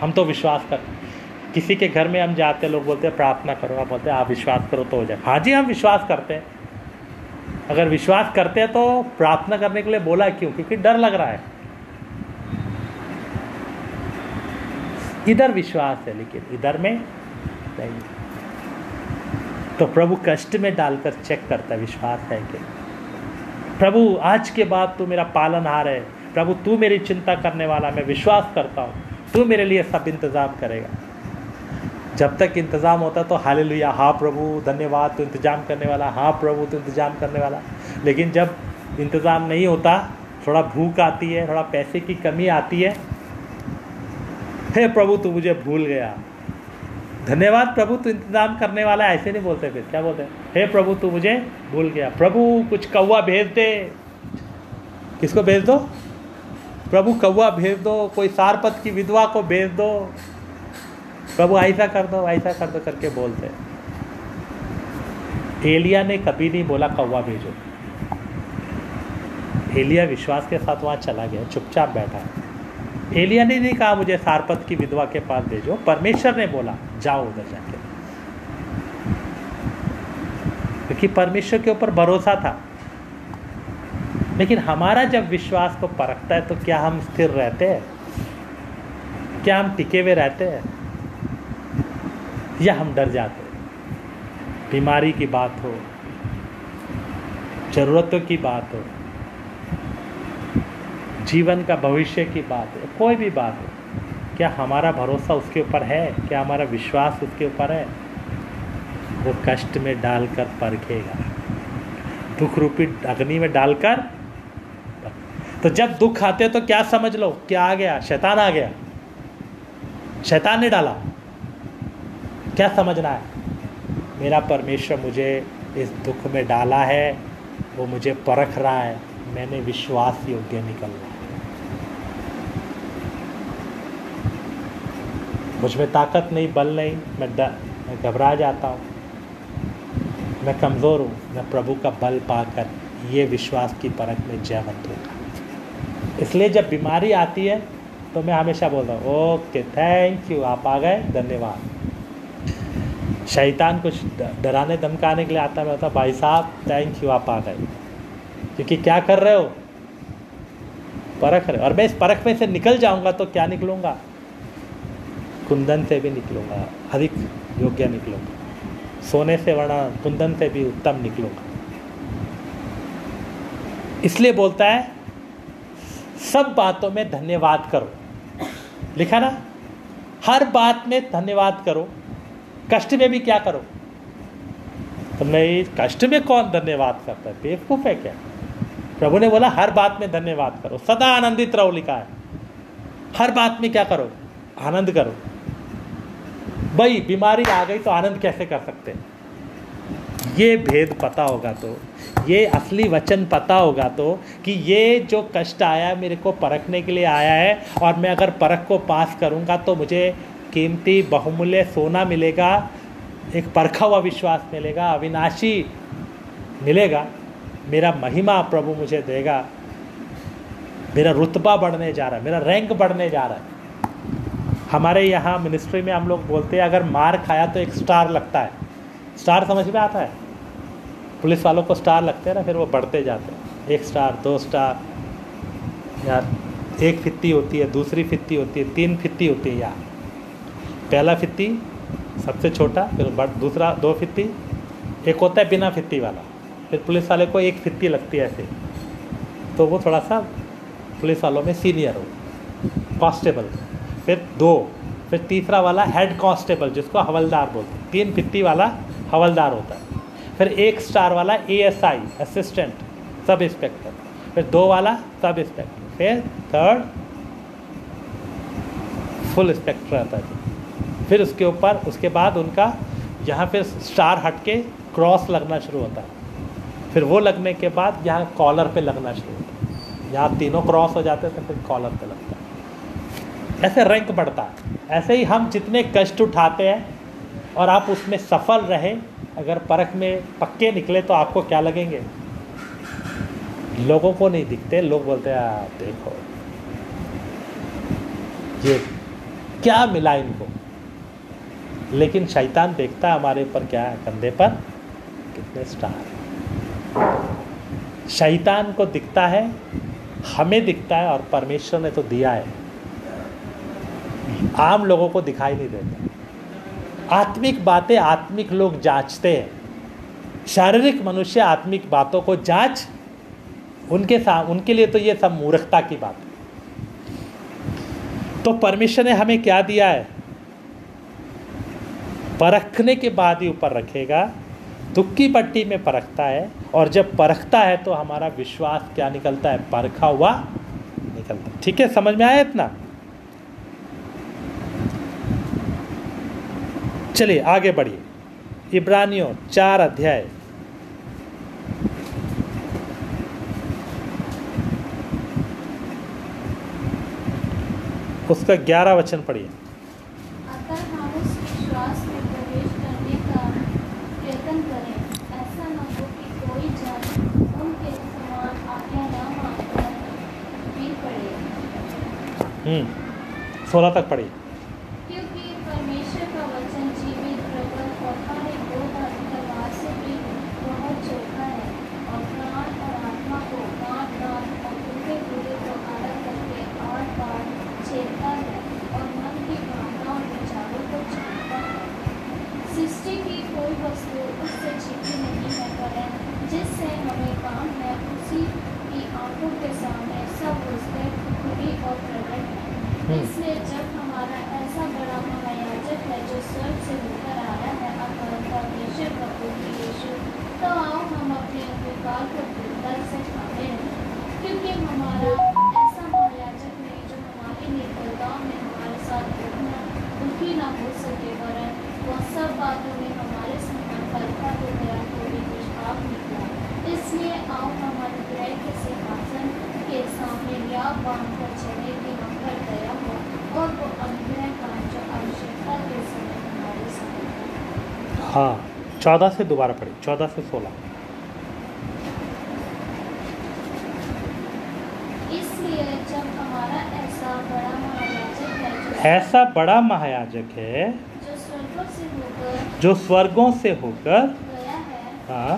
हम तो विश्वास करते किसी के घर में हम जाते हैं, लोग बोलते हैं, प्रार्थना करो। आप बोलते हैं, आप विश्वास करो तो हो जाए। हाँ जी, हम विश्वास करते हैं। अगर विश्वास करते हैं तो प्रार्थना करने के लिए बोला क्यों? क्योंकि डर लग रहा है। इधर विश्वास है, लेकिन इधर में नहीं। तो प्रभु कष्ट में डालकर चेक करता है, विश्वास है कि, प्रभु, आज के बाद तू मेरा पालनहार है। प्रभु, तू मेरी चिंता करने वाला, मैं विश्वास करता हूँ। तू मेरे लिए सब इंतज़ाम करेगा। जब तक इंतज़ाम होता तो हाल लिया हाँ प्रभु, धन्यवाद, तू इंतज़ाम करने वाला हाँ प्रभु, तू इंतज़ाम करने वाला। लेकिन जब इंतज़ाम नहीं होता, थोड़ा भूख आती है, थोड़ा पैसे की कमी आती है, हे प्रभु, तू मुझे भूल गया। धन्यवाद प्रभु, तू इंतज़ाम करने वाला है, ऐसे नहीं बोलते फिर, क्या बोलते हे प्रभु, तू मुझे भूल गया। प्रभु, कुछ कौवा भेज दे। किसको भेज दो? प्रभु कौवा भेज दो, कोई सारपत की विधवा को भेज दो। प्रभु ऐसा कर दो, ऐसा कर दो करके बोलते एलिया ने कभी नहीं बोला, कौवा भेजो। एलिया विश्वास के साथ वहाँ चला गया, चुपचाप बैठा। एलिया ने नहीं कहा, मुझे सारपत की विधवा के पास भेजो। परमेश्वर ने बोला, जाओ उधर जाके। क्योंकि परमेश्वर के ऊपर भरोसा था। लेकिन हमारा जब विश्वास को परखता है तो क्या हम स्थिर रहते हैं? क्या हम टिके हुए रहते हैं? या हम डर जाते हैं? बीमारी की बात हो, जरूरतों की बात हो, जीवन का भविष्य की बात हो, कोई भी बात हो, क्या हमारा भरोसा उसके ऊपर है? क्या हमारा विश्वास उसके ऊपर है? वो कष्ट में डालकर परखेगा। दुख रूपी अग्नि में डालकर तो जब दुख आते तो क्या समझ लो क्या आ गया, शैतान आ गया। शैतान ने डाला। क्या समझना है? मेरा परमेश्वर मुझे इस दुख में डाला है, वो मुझे परख रहा है, मैंने विश्वास योग्य निकलना है। मुझमें ताकत नहीं, बल नहीं, मैं घबरा जाता हूँ। मैं कमज़ोर हूँ, मैं प्रभु का बल पाकर ये विश्वास की परख में जयवंत होगा इसलिए जब बीमारी आती है तो मैं हमेशा बोलता हूँ, ओके थैंक यू आप आ गए, धन्यवाद. शैतान कुछ डराने, धमकाने के लिए आता मैं होता भाई साहब थैंक यू आप आ गए. क्योंकि क्या कर रहे हो? परख रहे हो। और मैं इस परख में से निकल जाऊँगा तो क्या निकलूँगा? कुंदन से भी निकलूँगा, अधिक योग्य निकलूँगा। सोने से वरना कुंदन से भी उत्तम निकलूँगा। इसलिए बोलता है सब बातों में धन्यवाद करो। लिखा ना? हर बात में धन्यवाद करो। कष्ट में भी क्या करो? तो नहीं, कष्ट में कौन धन्यवाद करता है? बेवकूफ़ है क्या? प्रभु ने बोला, हर बात में धन्यवाद करो। सदा आनंदित रहो, लिखा है। हर बात में क्या करो? आनंद करो। भाई, बीमारी आ गई तो आनंद कैसे कर सकते हैं? ये भेद पता होगा तो ये असली वचन पता होगा तो कि ये जो कष्ट आया मेरे को परखने के लिए आया है और मैं अगर परख को पास करूँगा तो मुझे कीमती बहुमूल्य सोना मिलेगा, एक परखा हुआ विश्वास मिलेगा, अविनाशी मिलेगा, मेरा महिमा प्रभु मुझे देगा, मेरा रुतबा बढ़ने जा रहा है, मेरा रैंक बढ़ने जा रहा है। हमारे यहाँ मिनिस्ट्री में हम लोग बोलते हैं, अगर मार खाया तो एक स्टार लगता है। स्टार समझ में आता है? पुलिस वालों को स्टार लगते हैं ना, फिर वो बढ़ते जाते हैं। एक स्टार, दो स्टार, यार, एक फित्ती होती है, दूसरी फित्ती होती है, तीन फित्ती होती है यार। पहला फित्ती सबसे छोटा, फिर बड़ दूसरा दो फित्ती, एक होता है बिना फित्ती वाला। फिर पुलिस वाले को एक फित्ती लगती है ऐसे। तो वो थोड़ा सा पुलिस वालों में सीनियर हो, कांस्टेबल। फिर दो, फिर तीसरा वाला हेड कांस्टेबल, जिसको हवलदार बोलते हैं। तीन फित्ती वाला हवलदार होता है। फिर एक स्टार वाला A S I assistant sub inspector फिर दो वाला सब इंस्पेक्टर फिर थर्ड फुल इंस्पेक्टर आता है। फिर उसके ऊपर, उसके बाद उनका यहाँ फिर स्टार हट के क्रॉस लगना शुरू होता है। फिर वो लगने के बाद यहाँ कॉलर पे लगना शुरू होता है। यहाँ तीनों क्रॉस हो जाते हैं तो फिर कॉलर पे लगता है। ऐसे रैंक बढ़ता है। ऐसे ही हम जितने कष्ट उठाते हैं और आप उसमें सफल रहे। अगर परख में पक्के निकले तो आपको क्या लगेंगे? लोगों को नहीं दिखते, लोग बोलते हैं, आप देखो। ये क्या मिला इनको? लेकिन शैतान देखता है हमारे ऊपर क्या है, कंधे पर कितने स्टार शैतान को दिखता है, हमें दिखता है और परमेश्वर ने तो दिया है। आम लोगों को दिखाई नहीं देता। आत्मिक बातें आत्मिक लोग जांचते हैं। शारीरिक मनुष्य आत्मिक बातों को जाँच, उनके साथ उनके लिए तो ये सब मूर्खता की बात है। तो परमेश्वर ने हमें क्या दिया है? परखने के बाद ही ऊपर रखेगा, दुख की पट्टी में परखता है, और जब परखता है तो हमारा विश्वास क्या निकलता है? परखा हुआ निकलता है। ठीक है, समझ में आया इतना? चलिए आगे बढ़िए। इब्रानियों चार अध्याय। उसका ग्यारह वचन पढ़िए। सोलह तक उस विश्वास में प्रवेश करने का प्रयत्न करें ऐसा न हो कि कोई जन उनके समान आज्ञा न मानकर भी पड़े हम्म सोलह तक पढ़िए क्योंकि परमेश्वर का वचन जीवित प्रबल और हर एक दो धारी तलवार से भी बहुत चोखा है और प्राण और आत्मा को गांठ गांठ और टुकड़े टुकड़े को अलग करके आर पार छेदता है और मन की भावना और विचारों को जानता है सृष्टि की कोई वस्तु उससे छिपी नहीं है पर जिससे हमें काम है उसी की आँखों के सामने सब वस्तुएँ खुली और प्रकट है हम्म। इसलिए जब हमारा ऐसा बड़ा महायाजक है जो स्वर्ग से होकर आया है अतः परमेश्वर प्रभु की यीशु तो आओ हम अपने अंगीकार को दृढ़ता से थामे रहें क्योंकि हमारा ऐसा महायाजक नहीं जो हमारी निर्बलताओं में हमारे साथ दुखना दुखी ना हो सके वरन वह सब बातों में हमारे समान परखा हो गया तो भी लाभ निकला इसलिए आओ हम अनुग्रह के सिंहासन के सामने लाभ बाँध कर चले कि हम पर दया हो और वो अनुग्रह पाए जो आवश्यकता के समय हमारे साथ हाँ चौदह से दोबारा पढ़े चौदह से सोलह। ऐसा बड़ा महायाजक है जो स्वर्गों से होकर है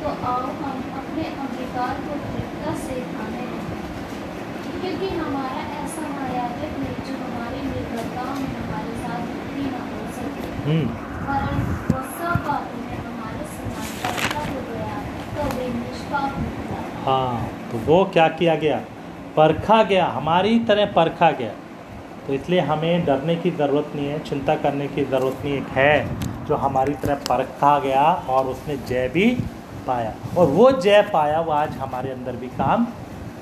तो आओ हम अपने अंगीकार को दृढ़ता से थामे। क्योंकि हमारा ऐसा महायाजक नहीं जो हमारी निर्भरताओं में हमारे साथ दुखी न हो सके हम्म वरन वो सब बातों में हमारे समान परखा निकला हाँ तो वो क्या किया गया? परखा गया, हमारी तरह परखा गया। तो इसलिए हमें डरने की ज़रूरत नहीं है, चिंता करने की ज़रूरत नहीं, एक है जो हमारी तरह परखा गया और उसने जय भी पाया। और वो जय पाया, वो आज हमारे अंदर भी काम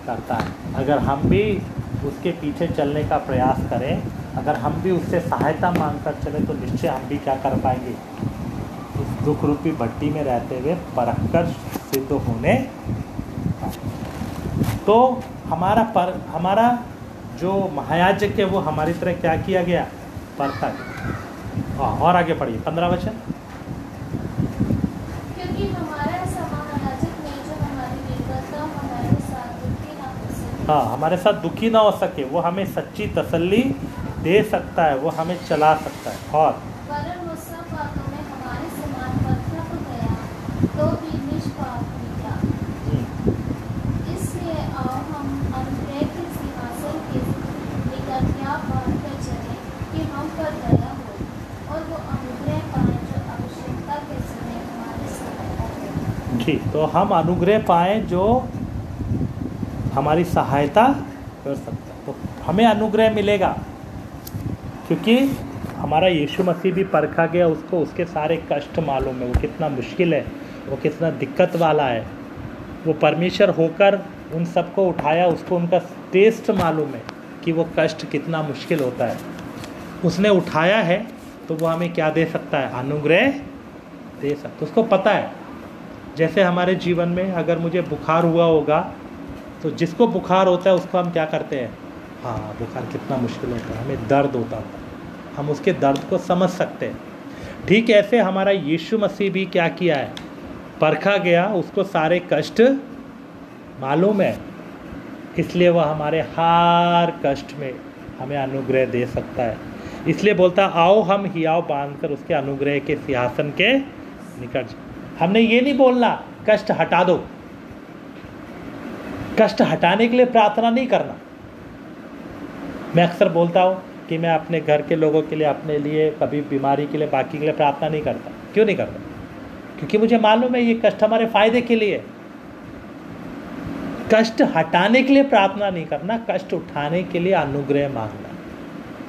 करता है। अगर हम भी उसके पीछे चलने का प्रयास करें अगर हम भी उससे सहायता मांग कर चले तो निश्चय हम भी क्या कर पाएँगे? इस दुख रूपी भट्टी में रहते हुए परख कर सिद्ध होने तो हमारा पर हमारा जो महायाजक है वो हमारी तरह क्या किया गया? गया। हाँ और आगे पढ़िए। पंद्रह वचन। हाँ हमारे साथ दुखी ना हो सके वो हमें सच्ची तसल्ली दे सकता है वो हमें चला सकता है। और गया तो तो हम अनुग्रह पाएँ जो हमारी सहायता कर सकता है। तो हमें अनुग्रह मिलेगा। क्योंकि हमारा यीशु मसीह भी परखा गया, उसको, उसके सारे कष्ट मालूम है। वो कितना मुश्किल है, वो कितना दिक्कत वाला है। वो परमेश्वर होकर उन सबको उठाया, उसको उनका टेस्ट मालूम है कि वो कष्ट कितना मुश्किल होता है। उसने उठाया है तो वो हमें क्या दे सकता है? अनुग्रह दे सकता उसको पता है, जैसे हमारे जीवन में अगर मुझे बुखार हुआ होगा तो जिसको बुखार होता है, उसको हम क्या करते हैं? हाँ बुखार कितना मुश्किल होता है, हमें दर्द होता था। हम उसके दर्द को समझ सकते हैं। ठीक ऐसे हमारा यीशु मसीह भी क्या किया है? परखा गया, उसको सारे कष्ट मालूम है। इसलिए वह हमारे हर कष्ट में हमें अनुग्रह दे सकता है। इसलिए बोलता, आओ, हम हियाव बाँध कर उसके अनुग्रह के सिंहासन के निकट। हमने ये नहीं बोलना, कष्ट हटा दो। कष्ट हटाने के लिए प्रार्थना नहीं करना। मैं अक्सर बोलता हूँ कि मैं अपने घर के लोगों के लिए, अपने लिए कभी बीमारी के लिए, बाकी के लिए प्रार्थना नहीं करता। क्यों नहीं करता? क्योंकि मुझे मालूम है ये कष्ट हमारे फ़ायदे के लिए कष्ट हटाने के लिए प्रार्थना नहीं करना, कष्ट उठाने के लिए अनुग्रह मांगना।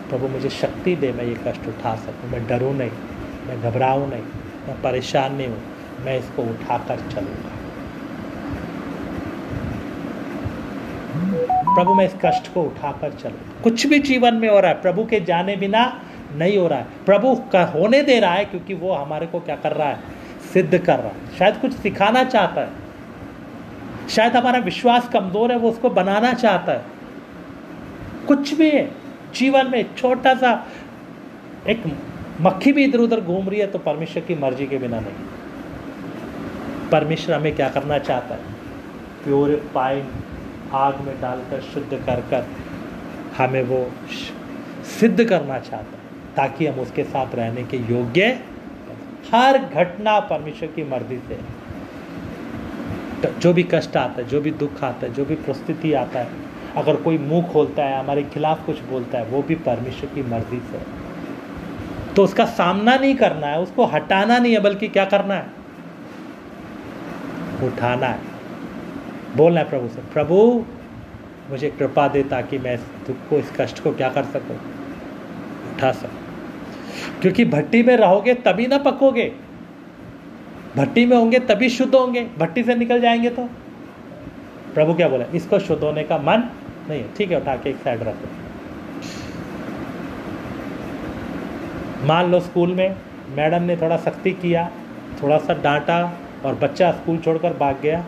प्रभु, मुझे शक्ति दे, मैं ये कष्ट उठा सकूँ। मैं डरूँ नहीं, मैं घबराऊँ नहीं, मैं परेशान नहीं हूँ। मैं इसको उठाकर चलूँगा। प्रभु, मैं इस कष्ट को उठाकर चलूँ। कुछ भी जीवन में हो रहा है, प्रभु के जाने बिना नहीं हो रहा है। प्रभु का होने दे रहा है क्योंकि वो हमारे को क्या कर रहा है? सिद्ध कर रहा है। शायद कुछ सिखाना चाहता है। शायद हमारा विश्वास कमज़ोर है, वो उसको बनाना चाहता है। कुछ भी है, जीवन में छोटा सा, एक मक्खी भी इधर उधर घूम रही है तो परमेश्वर की मर्ज़ी के बिना नहीं। परमेश्वर हमें क्या करना चाहता है? प्योरीफाइंग आग में डालकर, शुद्ध कर कर हमें वो सिद्ध करना चाहता है, ताकि हम उसके साथ रहने के योग्य हर घटना परमेश्वर की मर्ज़ी से है। जो भी कष्ट आता है, जो भी दुख आता है, जो भी परिस्थिति आता है, अगर कोई मुँह खोलता है, हमारे खिलाफ कुछ बोलता है, वो भी परमेश्वर की मर्ज़ी से। तो उसका सामना नहीं करना है, उसको हटाना नहीं है, बल्कि क्या करना है उठाना है बोलना है प्रभु से, प्रभु, मुझे कृपा दे ताकि मैं इस दुख को इस कष्ट को क्या कर सकूँ? उठा सकूँ क्योंकि भट्टी में रहोगे तभी ना पकोगे। भट्टी में होंगे तभी शुद्ध होंगे। भट्टी से निकल जाएँगे तो। प्रभु क्या बोला? इसको शुद्ध होने का मन नहीं है। ठीक है, उठा के एक साइड रखो मान लो स्कूल में मैडम ने थोड़ा सख्ती किया, थोड़ा सा डांटा और बच्चा स्कूल छोड़कर भाग गया।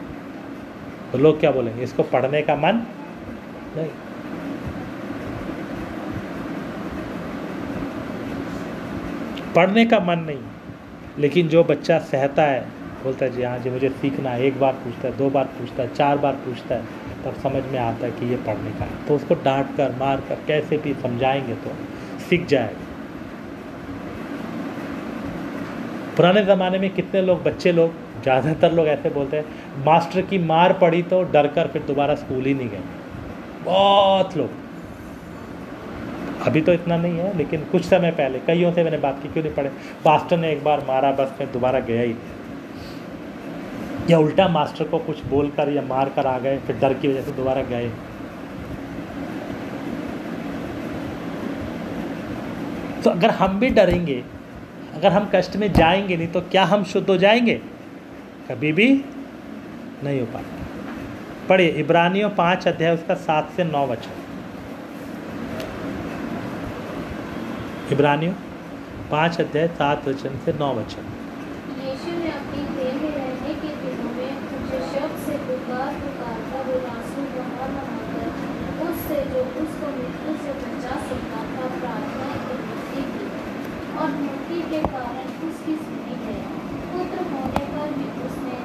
तो लोग क्या बोलेंगे इसको पढ़ने का मन नहीं। पढ़ने का मन नहीं, लेकिन जो बच्चा सहता है, बोलता है, जी हाँ जी, मुझे सीखना है। एक बार पूछता है, दो बार पूछता है, चार बार पूछता है, तब समझ में आता है कि ये पढ़ने का है। तो उसको डांट कर, मार कर, कैसे भी समझाएँगे तो सीख जाएगा। पुराने ज़माने में कितने लोग, बच्चे लोग ज़्यादातर लोग ऐसे बोलते हैं, मास्टर की मार पड़ी तो डर कर फिर दोबारा स्कूल ही नहीं गए। बहुत लोग। अभी तो इतना नहीं है, लेकिन कुछ समय पहले, कईयों से मैंने बात की, क्यों नहीं पढ़े? मास्टर ने एक बार मारा, बस फिर दोबारा गया ही। या उल्टा मास्टर को कुछ बोलकर या मार कर आ गए, फिर डर की वजह से दोबारा गए। तो अगर हम भी डरेंगे, अगर हम कष्ट में जाएँगे नहीं तो क्या हम शुद्ध हो जाएँगे? कभी भी नहीं हो पाता। पढ़िए, इब्रानियों पाँच अध्याय, उसका सात से नौ वचन। इब्रानियों पाँच अध्याय, सात वचन से नौ वचन यीशु ने अपनी देह में रहने के दिनों में मुझे शब्द से पुकार पुकार कर और आँसू बहा बहाकर उससे जो उसको मृत्यु से बचा सकता था प्रार्थना की मुक्ति की और मुक्ति के कारण उसकी सुनी है पुत्र होने पर भी उसने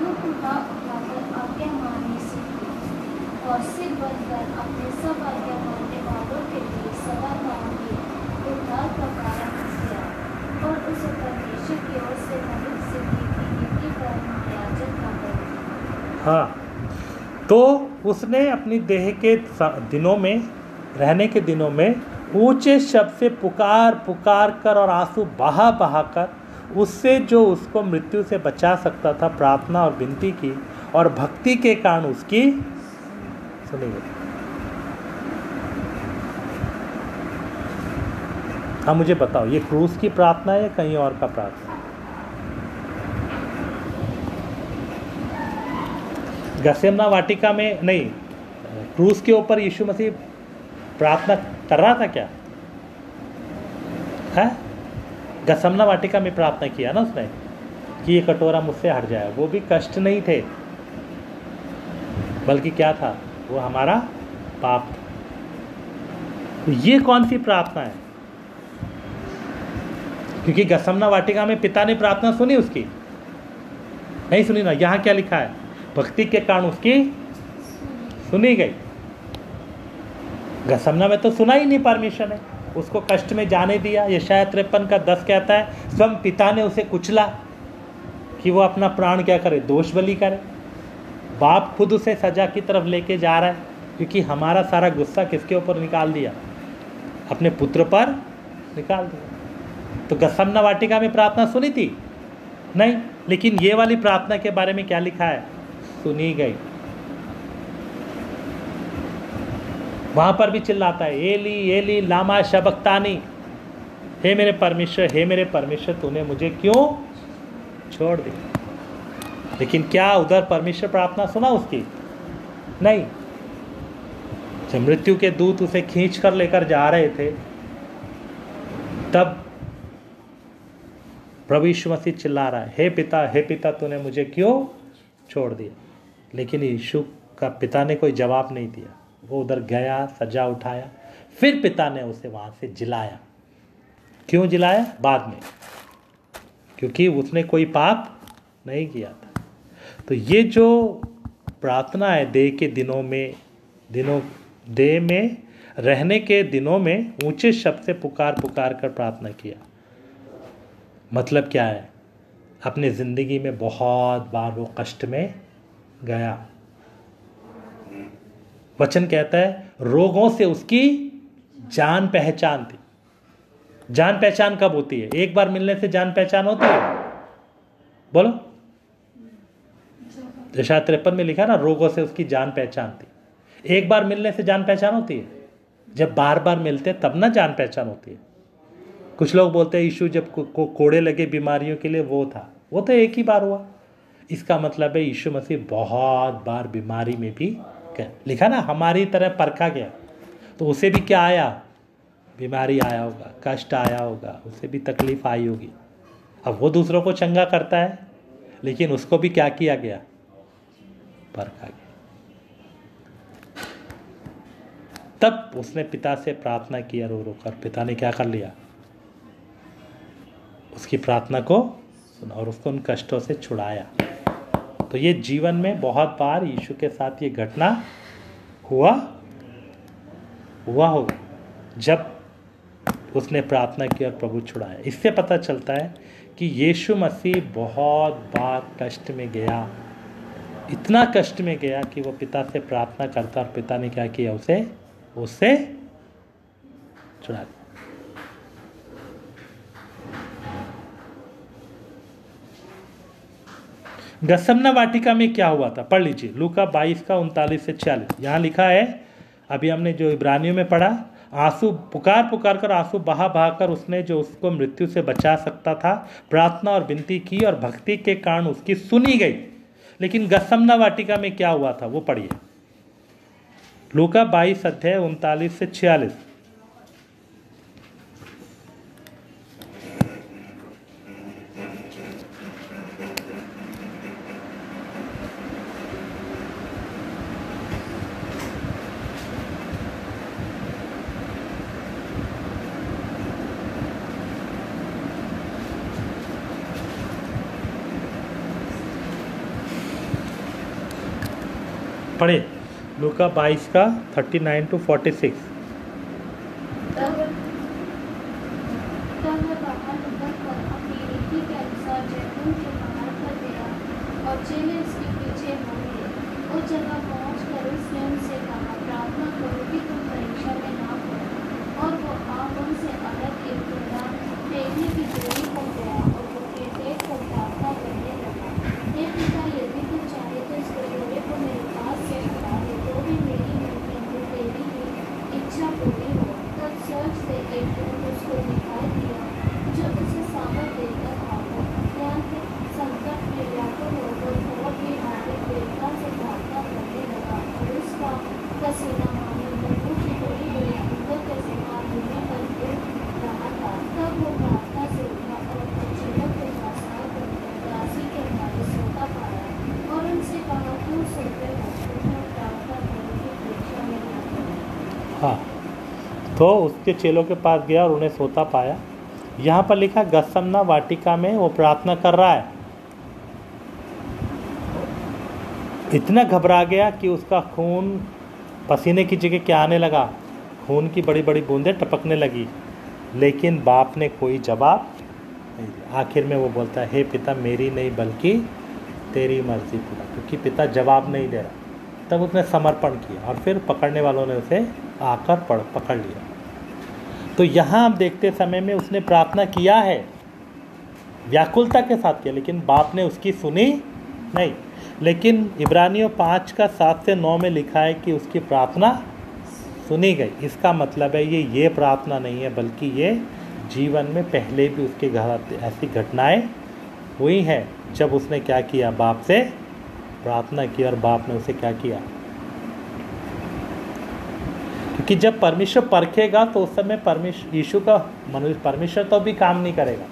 दुख उठा उठाकर आज्ञा माननी सीखी और अपने सब आज्ञा मानने वालों के लिए सदा उद्धार का कारण किया और की ओर से सिद्धि की नीति पर का हाँ तो उसने अपनी देह के दिनों में, रहने के दिनों में ऊँचे शब्द से पुकार पुकार कर और आँसू बहा बहा कर उससे जो उसको मृत्यु से बचा सकता था, प्रार्थना और विनती की और भक्ति के कारण उसकी सुनी गई। हाँ मुझे बताओ, ये क्रूस की प्रार्थना है या कहीं और का प्रार्थना? है? गसेमना वाटिका में नहीं, क्रूस के ऊपर यीशु मसीह प्रार्थना कर रहा था क्या? है? गसमना वाटिका में प्रार्थना किया ना उसने, कि ये कटोरा मुझसे हट जाए। वो भी कष्ट नहीं थे, बल्कि क्या था? वो हमारा पाप था। तो ये कौन सी प्रार्थना है? क्योंकि गसमना वाटिका में पिता ने प्रार्थना सुनी उसकी। नहीं सुनी ना, यहाँ क्या लिखा है? भक्ति के कारण उसकी सुनी गई। गसमना में तो सुना ही नहीं परमिशन है उसको कष्ट में जाने दिया। ये शायद तिरपन का दस कहता है, स्वयं पिता ने उसे कुचला कि वो अपना प्राण क्या करे? दोष बलि करे। बाप खुद उसे सजा की तरफ़ लेके जा रहा है, क्योंकि हमारा सारा गुस्सा किसके ऊपर निकाल दिया? अपने पुत्र पर निकाल दिया। तो गसमना वाटिका में प्रार्थना सुनी थी? नहीं, लेकिन ये वाली प्रार्थना के बारे में क्या लिखा है? सुनी गई। वहाँ पर भी चिल्लाता है, एली एली, लामा शबक्तानी, हे मेरे परमेश्वर, हे मेरे परमेश्वर, तूने मुझे क्यों छोड़ दिया? लेकिन क्या उधर परमेश्वर प्रार्थना सुना उसकी? नहीं। जब मृत्यु के दूत उसे खींच कर लेकर जा रहे थे, तब प्रभु यीशु मसीह चिल्ला रहा है, हे पिता हे पिता, तूने मुझे क्यों छोड़ दिया? लेकिन यीशु का पिता ने कोई जवाब नहीं दिया। वो उधर गया सजा उठाया, फिर पिता ने उसे वहाँ से जिलाया। क्यों जिलाया? बाद में। क्योंकि उसने कोई पाप नहीं किया था। तो ये जो प्रार्थना है देह के दिनों में, दिनों, देह में, रहने के दिनों में, ऊँचे शब्द से पुकार पुकार कर प्रार्थना किया। मतलब क्या है? अपने ज़िंदगी में बहुत बार वो कष्ट में गया। वचन कहता है, रोगों से उसकी जान पहचान थी। जान पहचान कब होती है? एक बार मिलने से जान पहचान होती है? बोलो। दशा तिरपन में लिखा ना, रोगों से उसकी जान पहचान थी। एक बार मिलने से जान पहचान होती है? जब बार बार मिलते तब ना जान पहचान होती है। कुछ लोग बोलते हैं यीशु जब को, को, कोड़े लगे बीमारियों के लिए वो था। वो तो एक ही बार हुआ। इसका मतलब है यीशु मसीह बहुत बार बीमारी में भी गए। लिखा ना हमारी तरह परखा गया। तो उसे भी क्या आया? बीमारी आया होगा कष्ट आया होगा उसे भी तकलीफ़ आई होगी। अब वो दूसरों को चंगा करता है लेकिन उसको भी क्या किया गया? परखा गया। तब उसने पिता से प्रार्थना किया रो रो कर पिता ने क्या कर लिया? उसकी प्रार्थना को सुना और उसको उन कष्टों से छुड़ाया। तो ये जीवन में बहुत बार यीशु के साथ ये घटना हुआ हुआ होगा, जब उसने प्रार्थना की और प्रभु छुड़ाया। इससे पता चलता है कि यीशु मसीह बहुत बार कष्ट में गया, इतना कष्ट में गया कि वो पिता से प्रार्थना करता और पिता ने क्या किया उसे? उससे छुड़ा गसमना वाटिका में क्या हुआ था? पढ़ लीजिए। लूका बाईस का उनतालीस से छियालीस। यहाँ लिखा है, अभी हमने जो इब्रानियों में पढ़ा, आँसू पुकार पुकार कर आँसू बहा बहा कर उसने जो उसको मृत्यु से बचा सकता था, प्रार्थना और विनती की और भक्ति के कारण उसकी सुनी गई। लेकिन गसमना वाटिका में क्या हुआ था? वो पढ़िए। लूका बाईस अध्याय उनतालीस से छियालीस। पढ़े। लुका बाईस का thirty nine to forty six उस जगह पहुंचकर उसने उनसे कहा, प्रार्थना करो कि तुम परीक्षा में ना पड़ो और वो आप उनसे अलग एक टुकड़ा फेंकने की दूरी पर गया और वो फेंक को प्रार्थना करने लगा हे पिता यदि तू चाहे तो इस कटोरे को मेरे पास से हटा दे तो भी मेरी नहीं किंतु तेरी ही इच्छा पूरी हो तब स्वर्ग से एक दूत उसको दिखाई दिया जो उसे सामर देकर भागा अत्यंत संकट में व्याकुल होकर बहुत ही हार्दिक वेदना से प्रार्थना करने लगा और उसका पसीना मानो मुँह की बड़ी बड़ी बूंदों के समान भूमि पर गिर रहा था तब वो प्रार्थना से उठा और अपने चेलों के पास आकर दासी के हमारे सोता पाया और उनसे कहा क्यों सोते हो उठो प्रार्थना करो कि परीक्षा में न पड़ो हाँ तो उसके चेलों के पास गया और उन्हें सोता पाया। यहाँ पर लिखा गसमना वाटिका में वो प्रार्थना कर रहा है। इतना घबरा गया कि उसका खून पसीने की जगह क्या आने लगा। खून की बड़ी बड़ी बूंदें टपकने लगी, लेकिन बाप ने कोई जवाब नहीं दिया। आखिर में वो बोलता, है हे पिता, मेरी नहीं, बल्कि तेरी मर्ज़ी पूरा। क्योंकि पिता जवाब नहीं दे रहा। तब उसने समर्पण किया और फिर पकड़ने वालों ने उसे आकर पकड़ लिया। तो यहाँ हम देखते समय में उसने प्रार्थना किया है। व्याकुलता के साथ किया, लेकिन बाप ने उसकी सुनी नहीं। लेकिन इब्रानियों पाँच का सात से नौ में लिखा है कि उसकी प्रार्थना सुनी गई। इसका मतलब है ये ये प्रार्थना नहीं है, बल्कि ये जीवन में पहले भी उसके घर ऐसी घटनाएँ हुई हैं। जब उसने क्या किया? बाप से प्रार्थना की और बाप ने उसे क्या किया? क्योंकि जब परमेश्वर परखेगा तो उस समय परमेश्वर यीशु का मनुष्य परमेश्वर तो भी काम नहीं करेगा।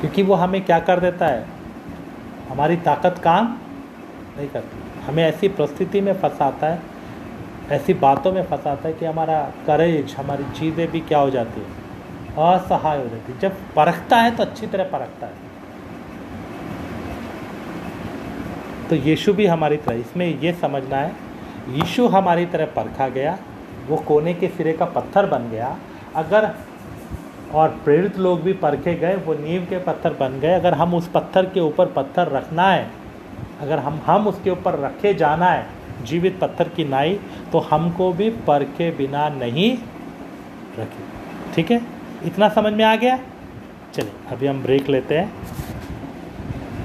क्योंकि वो हमें क्या कर देता है? हमारी ताकत काम नहीं करती। हमें ऐसी परिस्थिति में फंसाता है, ऐसी बातों में फंसाता है कि हमारा करेज हमारी चीज़ें भी क्या हो जाती है? असहाय हो जाती है। जब परखता है तो अच्छी तरह परखता है। तो यीशु भी हमारी तरह, इसमें ये समझना है यीशु हमारी तरह परखा गया, वो कोने के सिरे का पत्थर बन गया। अगर और प्रेरित लोग भी परखे गए, वो नींव के पत्थर बन गए। अगर हम उस पत्थर के ऊपर पत्थर रखना है, अगर हम हम उसके ऊपर रखे जाना है, जीवित पत्थर की नाई तो हमको भी परखे बिना नहीं रखे। ठीक है? इतना समझ में आ गया? चलिए, अभी हम ब्रेक लेते हैं।